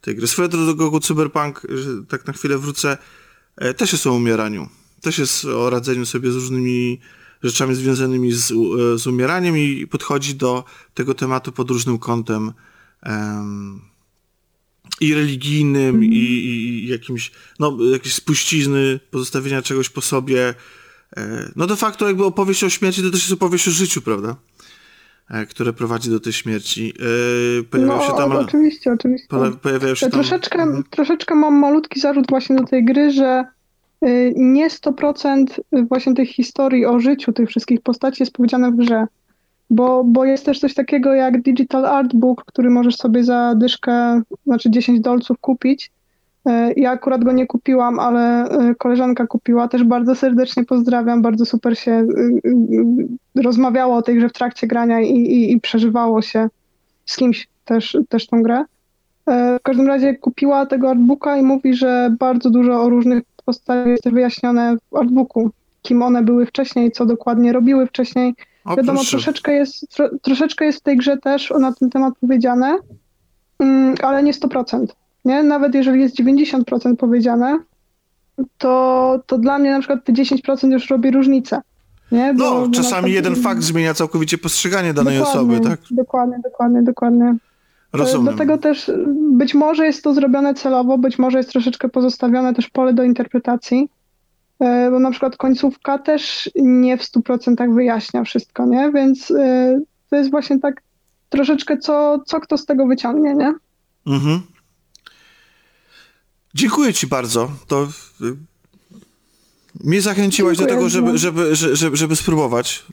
tej gry. Swoją drogą Cyberpunk, że tak na chwilę wrócę, też jest o umieraniu. Też jest o radzeniu sobie z różnymi rzeczami związanymi z, e, z umieraniem i podchodzi do tego tematu pod różnym kątem um, i religijnym, mm i, i, jakimś, no, jakieś spuścizny, pozostawienia czegoś po sobie. E, no de facto jakby opowieść o śmierci to też jest opowieść o życiu, prawda? E, które prowadzi do tej śmierci. Pojawiają no, się tam... Oczywiście, oczywiście. Pojawiają się tam... Troszeczkę, mhm. troszeczkę mam malutki zarzut właśnie do tej gry, że nie 100% właśnie tych historii o życiu tych wszystkich postaci jest powiedziane w grze. Bo, bo jest też coś takiego jak Digital Artbook, który możesz sobie za dyszkę, znaczy 10 dolców kupić E, ja akurat go nie kupiłam, ale koleżanka kupiła. Też bardzo serdecznie pozdrawiam. Bardzo super się rozmawiało o tej grze w trakcie grania i, i, i przeżywało się z kimś też, też tą grę. W każdym razie kupiła tego artbooka i mówi, że bardzo dużo o różnych postaciach jest wyjaśnione w artbooku. Kim one były wcześniej, co dokładnie robiły wcześniej. O, Wiadomo, troszeczkę jest, tro, troszeczkę jest w tej grze też na ten temat powiedziane, mm, ale nie 100% nie? Nawet jeżeli jest 90% powiedziane, to, to dla mnie na przykład te 10% już robi różnicę. Nie? Bo, no, czasami jeden fakt zmienia całkowicie postrzeganie danej osoby, tak? Dokładnie, dokładnie, dokładnie. Rozumiem. Dlatego też być może jest to zrobione celowo, być może jest troszeczkę pozostawione też pole do interpretacji, e, bo na przykład końcówka też nie w 100% wyjaśnia wszystko, nie? Więc e, to jest właśnie tak troszeczkę co, co kto z tego wyciągnie, nie? Mhm. Dziękuję ci bardzo. To y, mnie zachęciłaś Dziękuję do tego, żeby, żeby, żeby, żeby spróbować.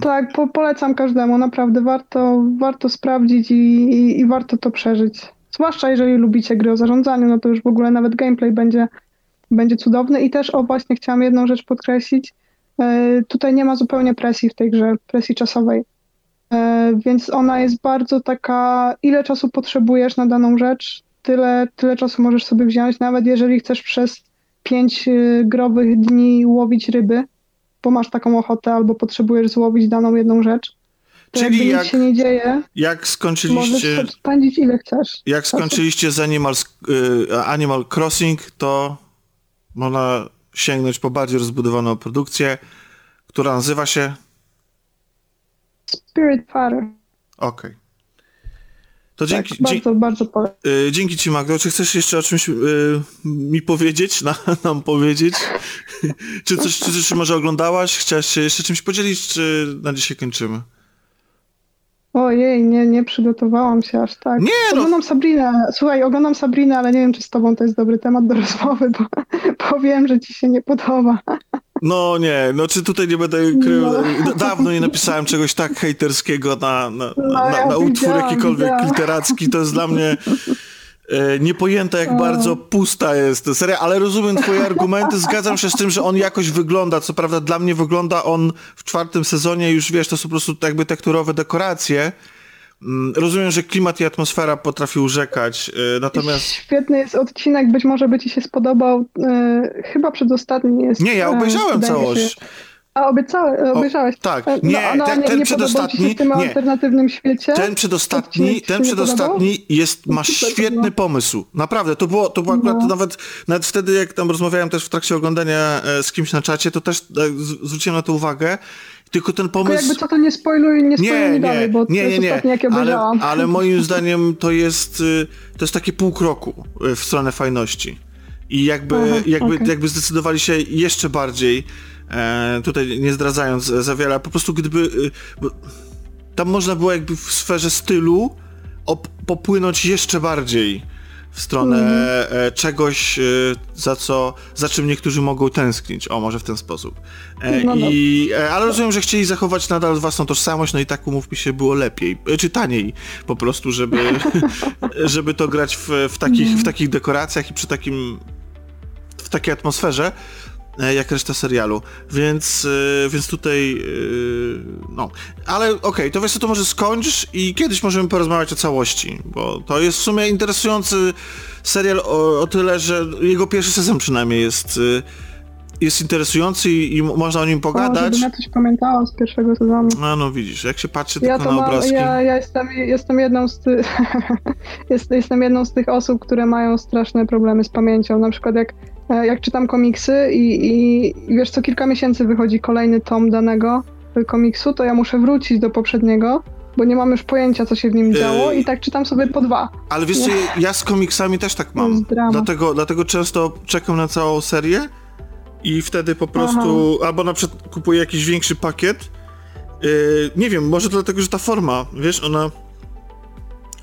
Tak, po, polecam każdemu, naprawdę warto, warto sprawdzić i, i, i, warto to przeżyć. Zwłaszcza jeżeli lubicie gry o zarządzaniu, no to już w ogóle nawet gameplay będzie, będzie cudowny. I też, o właśnie, chciałam jedną rzecz podkreślić. E, tutaj nie ma zupełnie presji w tej grze, presji czasowej. E, więc ona jest bardzo taka, ile czasu potrzebujesz na daną rzecz, tyle, tyle czasu możesz sobie wziąć, nawet jeżeli chcesz przez pięć y, growych dni łowić ryby, bo masz taką ochotę albo potrzebujesz złowić daną jedną rzecz. To Czyli jak, nic się nie dzieje, jak skończyliście... Możesz spędzić ile chcesz. Jak skończyliście z Animal, y, Animal Crossing, to można sięgnąć po bardziej rozbudowaną produkcję, która nazywa się... Spirit Father. Okej. Okay. To dzięki, tak, bardzo, dzie bardzo polecam. Y, dzięki ci Magdo. Czy chcesz jeszcze o czymś y, mi powiedzieć, (laughs) na, nam powiedzieć? czy, coś, czy coś może oglądałaś? Chciałaś się jeszcze czymś podzielić, czy na dzisiaj kończymy? Ojej, nie, nie przygotowałam się aż tak. Nie, no. Oglądam Sabrinę. Słuchaj, oglądam Sabrinę, ale nie wiem, czy z tobą to jest dobry temat do (laughs) rozmowy, bo powiem, że ci się nie podoba. No nie, no czy tutaj nie będę krył. No. Dawno nie napisałem czegoś tak hejterskiego na, na, no, na, ja na utwór jakikolwiek widziałam. literacki. To jest dla mnie e, niepojęte, jak bardzo pusta jest ta seria, ale rozumiem twoje argumenty. Zgadzam się z tym, że on jakoś wygląda. Co prawda dla mnie wygląda on w czwartym sezonie już, wiesz, to są po prostu jakby tekturowe dekoracje. Mm, rozumiem, że klimat i atmosfera potrafi urzekać, e, natomiast... Świetny jest odcinek, być może by ci się spodobał. E, chyba przedostatni jest. Nie, ja e, obejrzałem całość. A obejrzałeś? O, tak, nie, no, no, ten, ten nie przedostatni, w tym nie. alternatywnym świecie? Ten przedostatni, ten przedostatni jest, ma świetny pomysł. Naprawdę, to było, to było akurat no. nawet, nawet wtedy, jak tam rozmawiałem też w trakcie oglądania z kimś na czacie, to też zwróciłem na to uwagę tylko ten pomysł... Tylko jakby co to nie spoiluj, nie spoiluj nie, nie, dalej, bo nie, to jest nie, ostatnie, jakie ale, ale (laughs) moim zdaniem to jest, y, to jest takie pół kroku y, w stronę fajności. I jakby, Aha, jakby, okay. jakby zdecydowali się jeszcze bardziej, e, tutaj nie zdradzając za wiele, po prostu gdyby... E, tam można było jakby w sferze stylu op, popłynąć jeszcze bardziej w stronę mm. czegoś, e, za co, za czym niektórzy mogą tęsknić. O, może w ten sposób. No, no. I, ale rozumiem, że chcieli zachować nadal własną tożsamość, no i tak umówmy się, było lepiej, czy taniej po prostu, żeby, (laughs) żeby to grać w, w, takich, w takich dekoracjach i przy takim w takiej atmosferze, jak reszta serialu. Więc, e, więc tutaj e, no. Ale okej, okay, to wiesz co, to może skończysz i kiedyś możemy porozmawiać o całości, bo to jest w sumie interesujący serial o, o tyle, że jego pierwszy sezon przynajmniej jest jest interesujący i, i można o nim pogadać. O, ja coś pamiętała z pierwszego sezonu. A no widzisz, jak się patrzy ja tylko na mam, obrazki. Ja, ja jestem, jestem, jedną z ty... (laughs) jest, jestem jedną z tych osób, które mają straszne problemy z pamięcią. Na przykład jak E, jak czytam komiksy i, i, wiesz, co kilka miesięcy wychodzi kolejny tom danego komiksu, to ja muszę wrócić do poprzedniego, bo nie mam już pojęcia, co się w nim działo i tak czytam sobie po dwa. Ale wiesz co, ja z komiksami też tak mam. Dlatego, dlatego często czekam na całą serię i wtedy po prostu, Aha. albo na przykład kupuję jakiś większy pakiet. Yy, nie wiem, może dlatego, że ta forma, wiesz, ona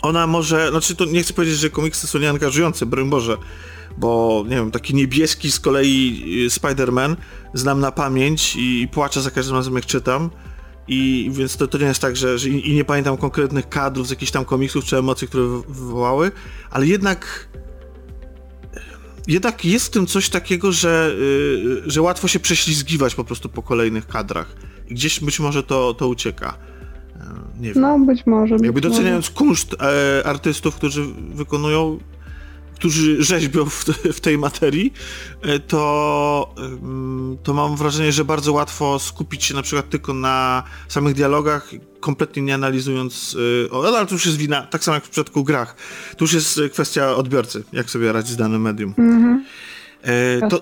ona może, znaczy to nie chcę powiedzieć, że komiksy są nieangażujące, broń Boże, bo nie wiem, taki niebieski z kolei y, Spider-Man znam na pamięć i płaczę za każdym razem jak czytam. I więc to, to nie jest tak, że, że i, nie pamiętam konkretnych kadrów z jakichś tam komiksów czy emocji, które wywołały, ale jednak jednak jest w tym coś takiego, że, yy, że łatwo się prześlizgiwać po prostu po kolejnych kadrach. I gdzieś być może to, to ucieka. Yy, nie wiem. No, być może. Jakby doceniając może. kunszt e, artystów, którzy wykonują którzy rzeźbią w, w tej materii, e, to, to mam wrażenie, że bardzo łatwo skupić się na przykład tylko na samych dialogach, kompletnie nie analizując, e, ale to już jest wina, tak samo jak w przypadku grach, to już jest kwestia odbiorcy, jak sobie radzić z danym medium. Mhm. E, to,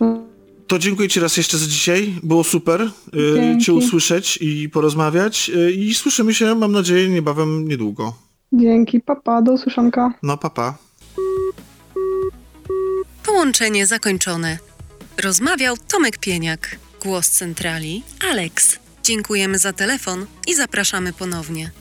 to dziękuję Ci raz jeszcze za dzisiaj. Było super Dzięki. Cię usłyszeć i porozmawiać. I słyszymy się, mam nadzieję, niebawem, niedługo. Dzięki, papa, do usłyszonka. No, papa. Połączenie zakończone. Rozmawiał Tomek Pieniak. Głos centrali Alex. Dziękujemy za telefon i zapraszamy ponownie.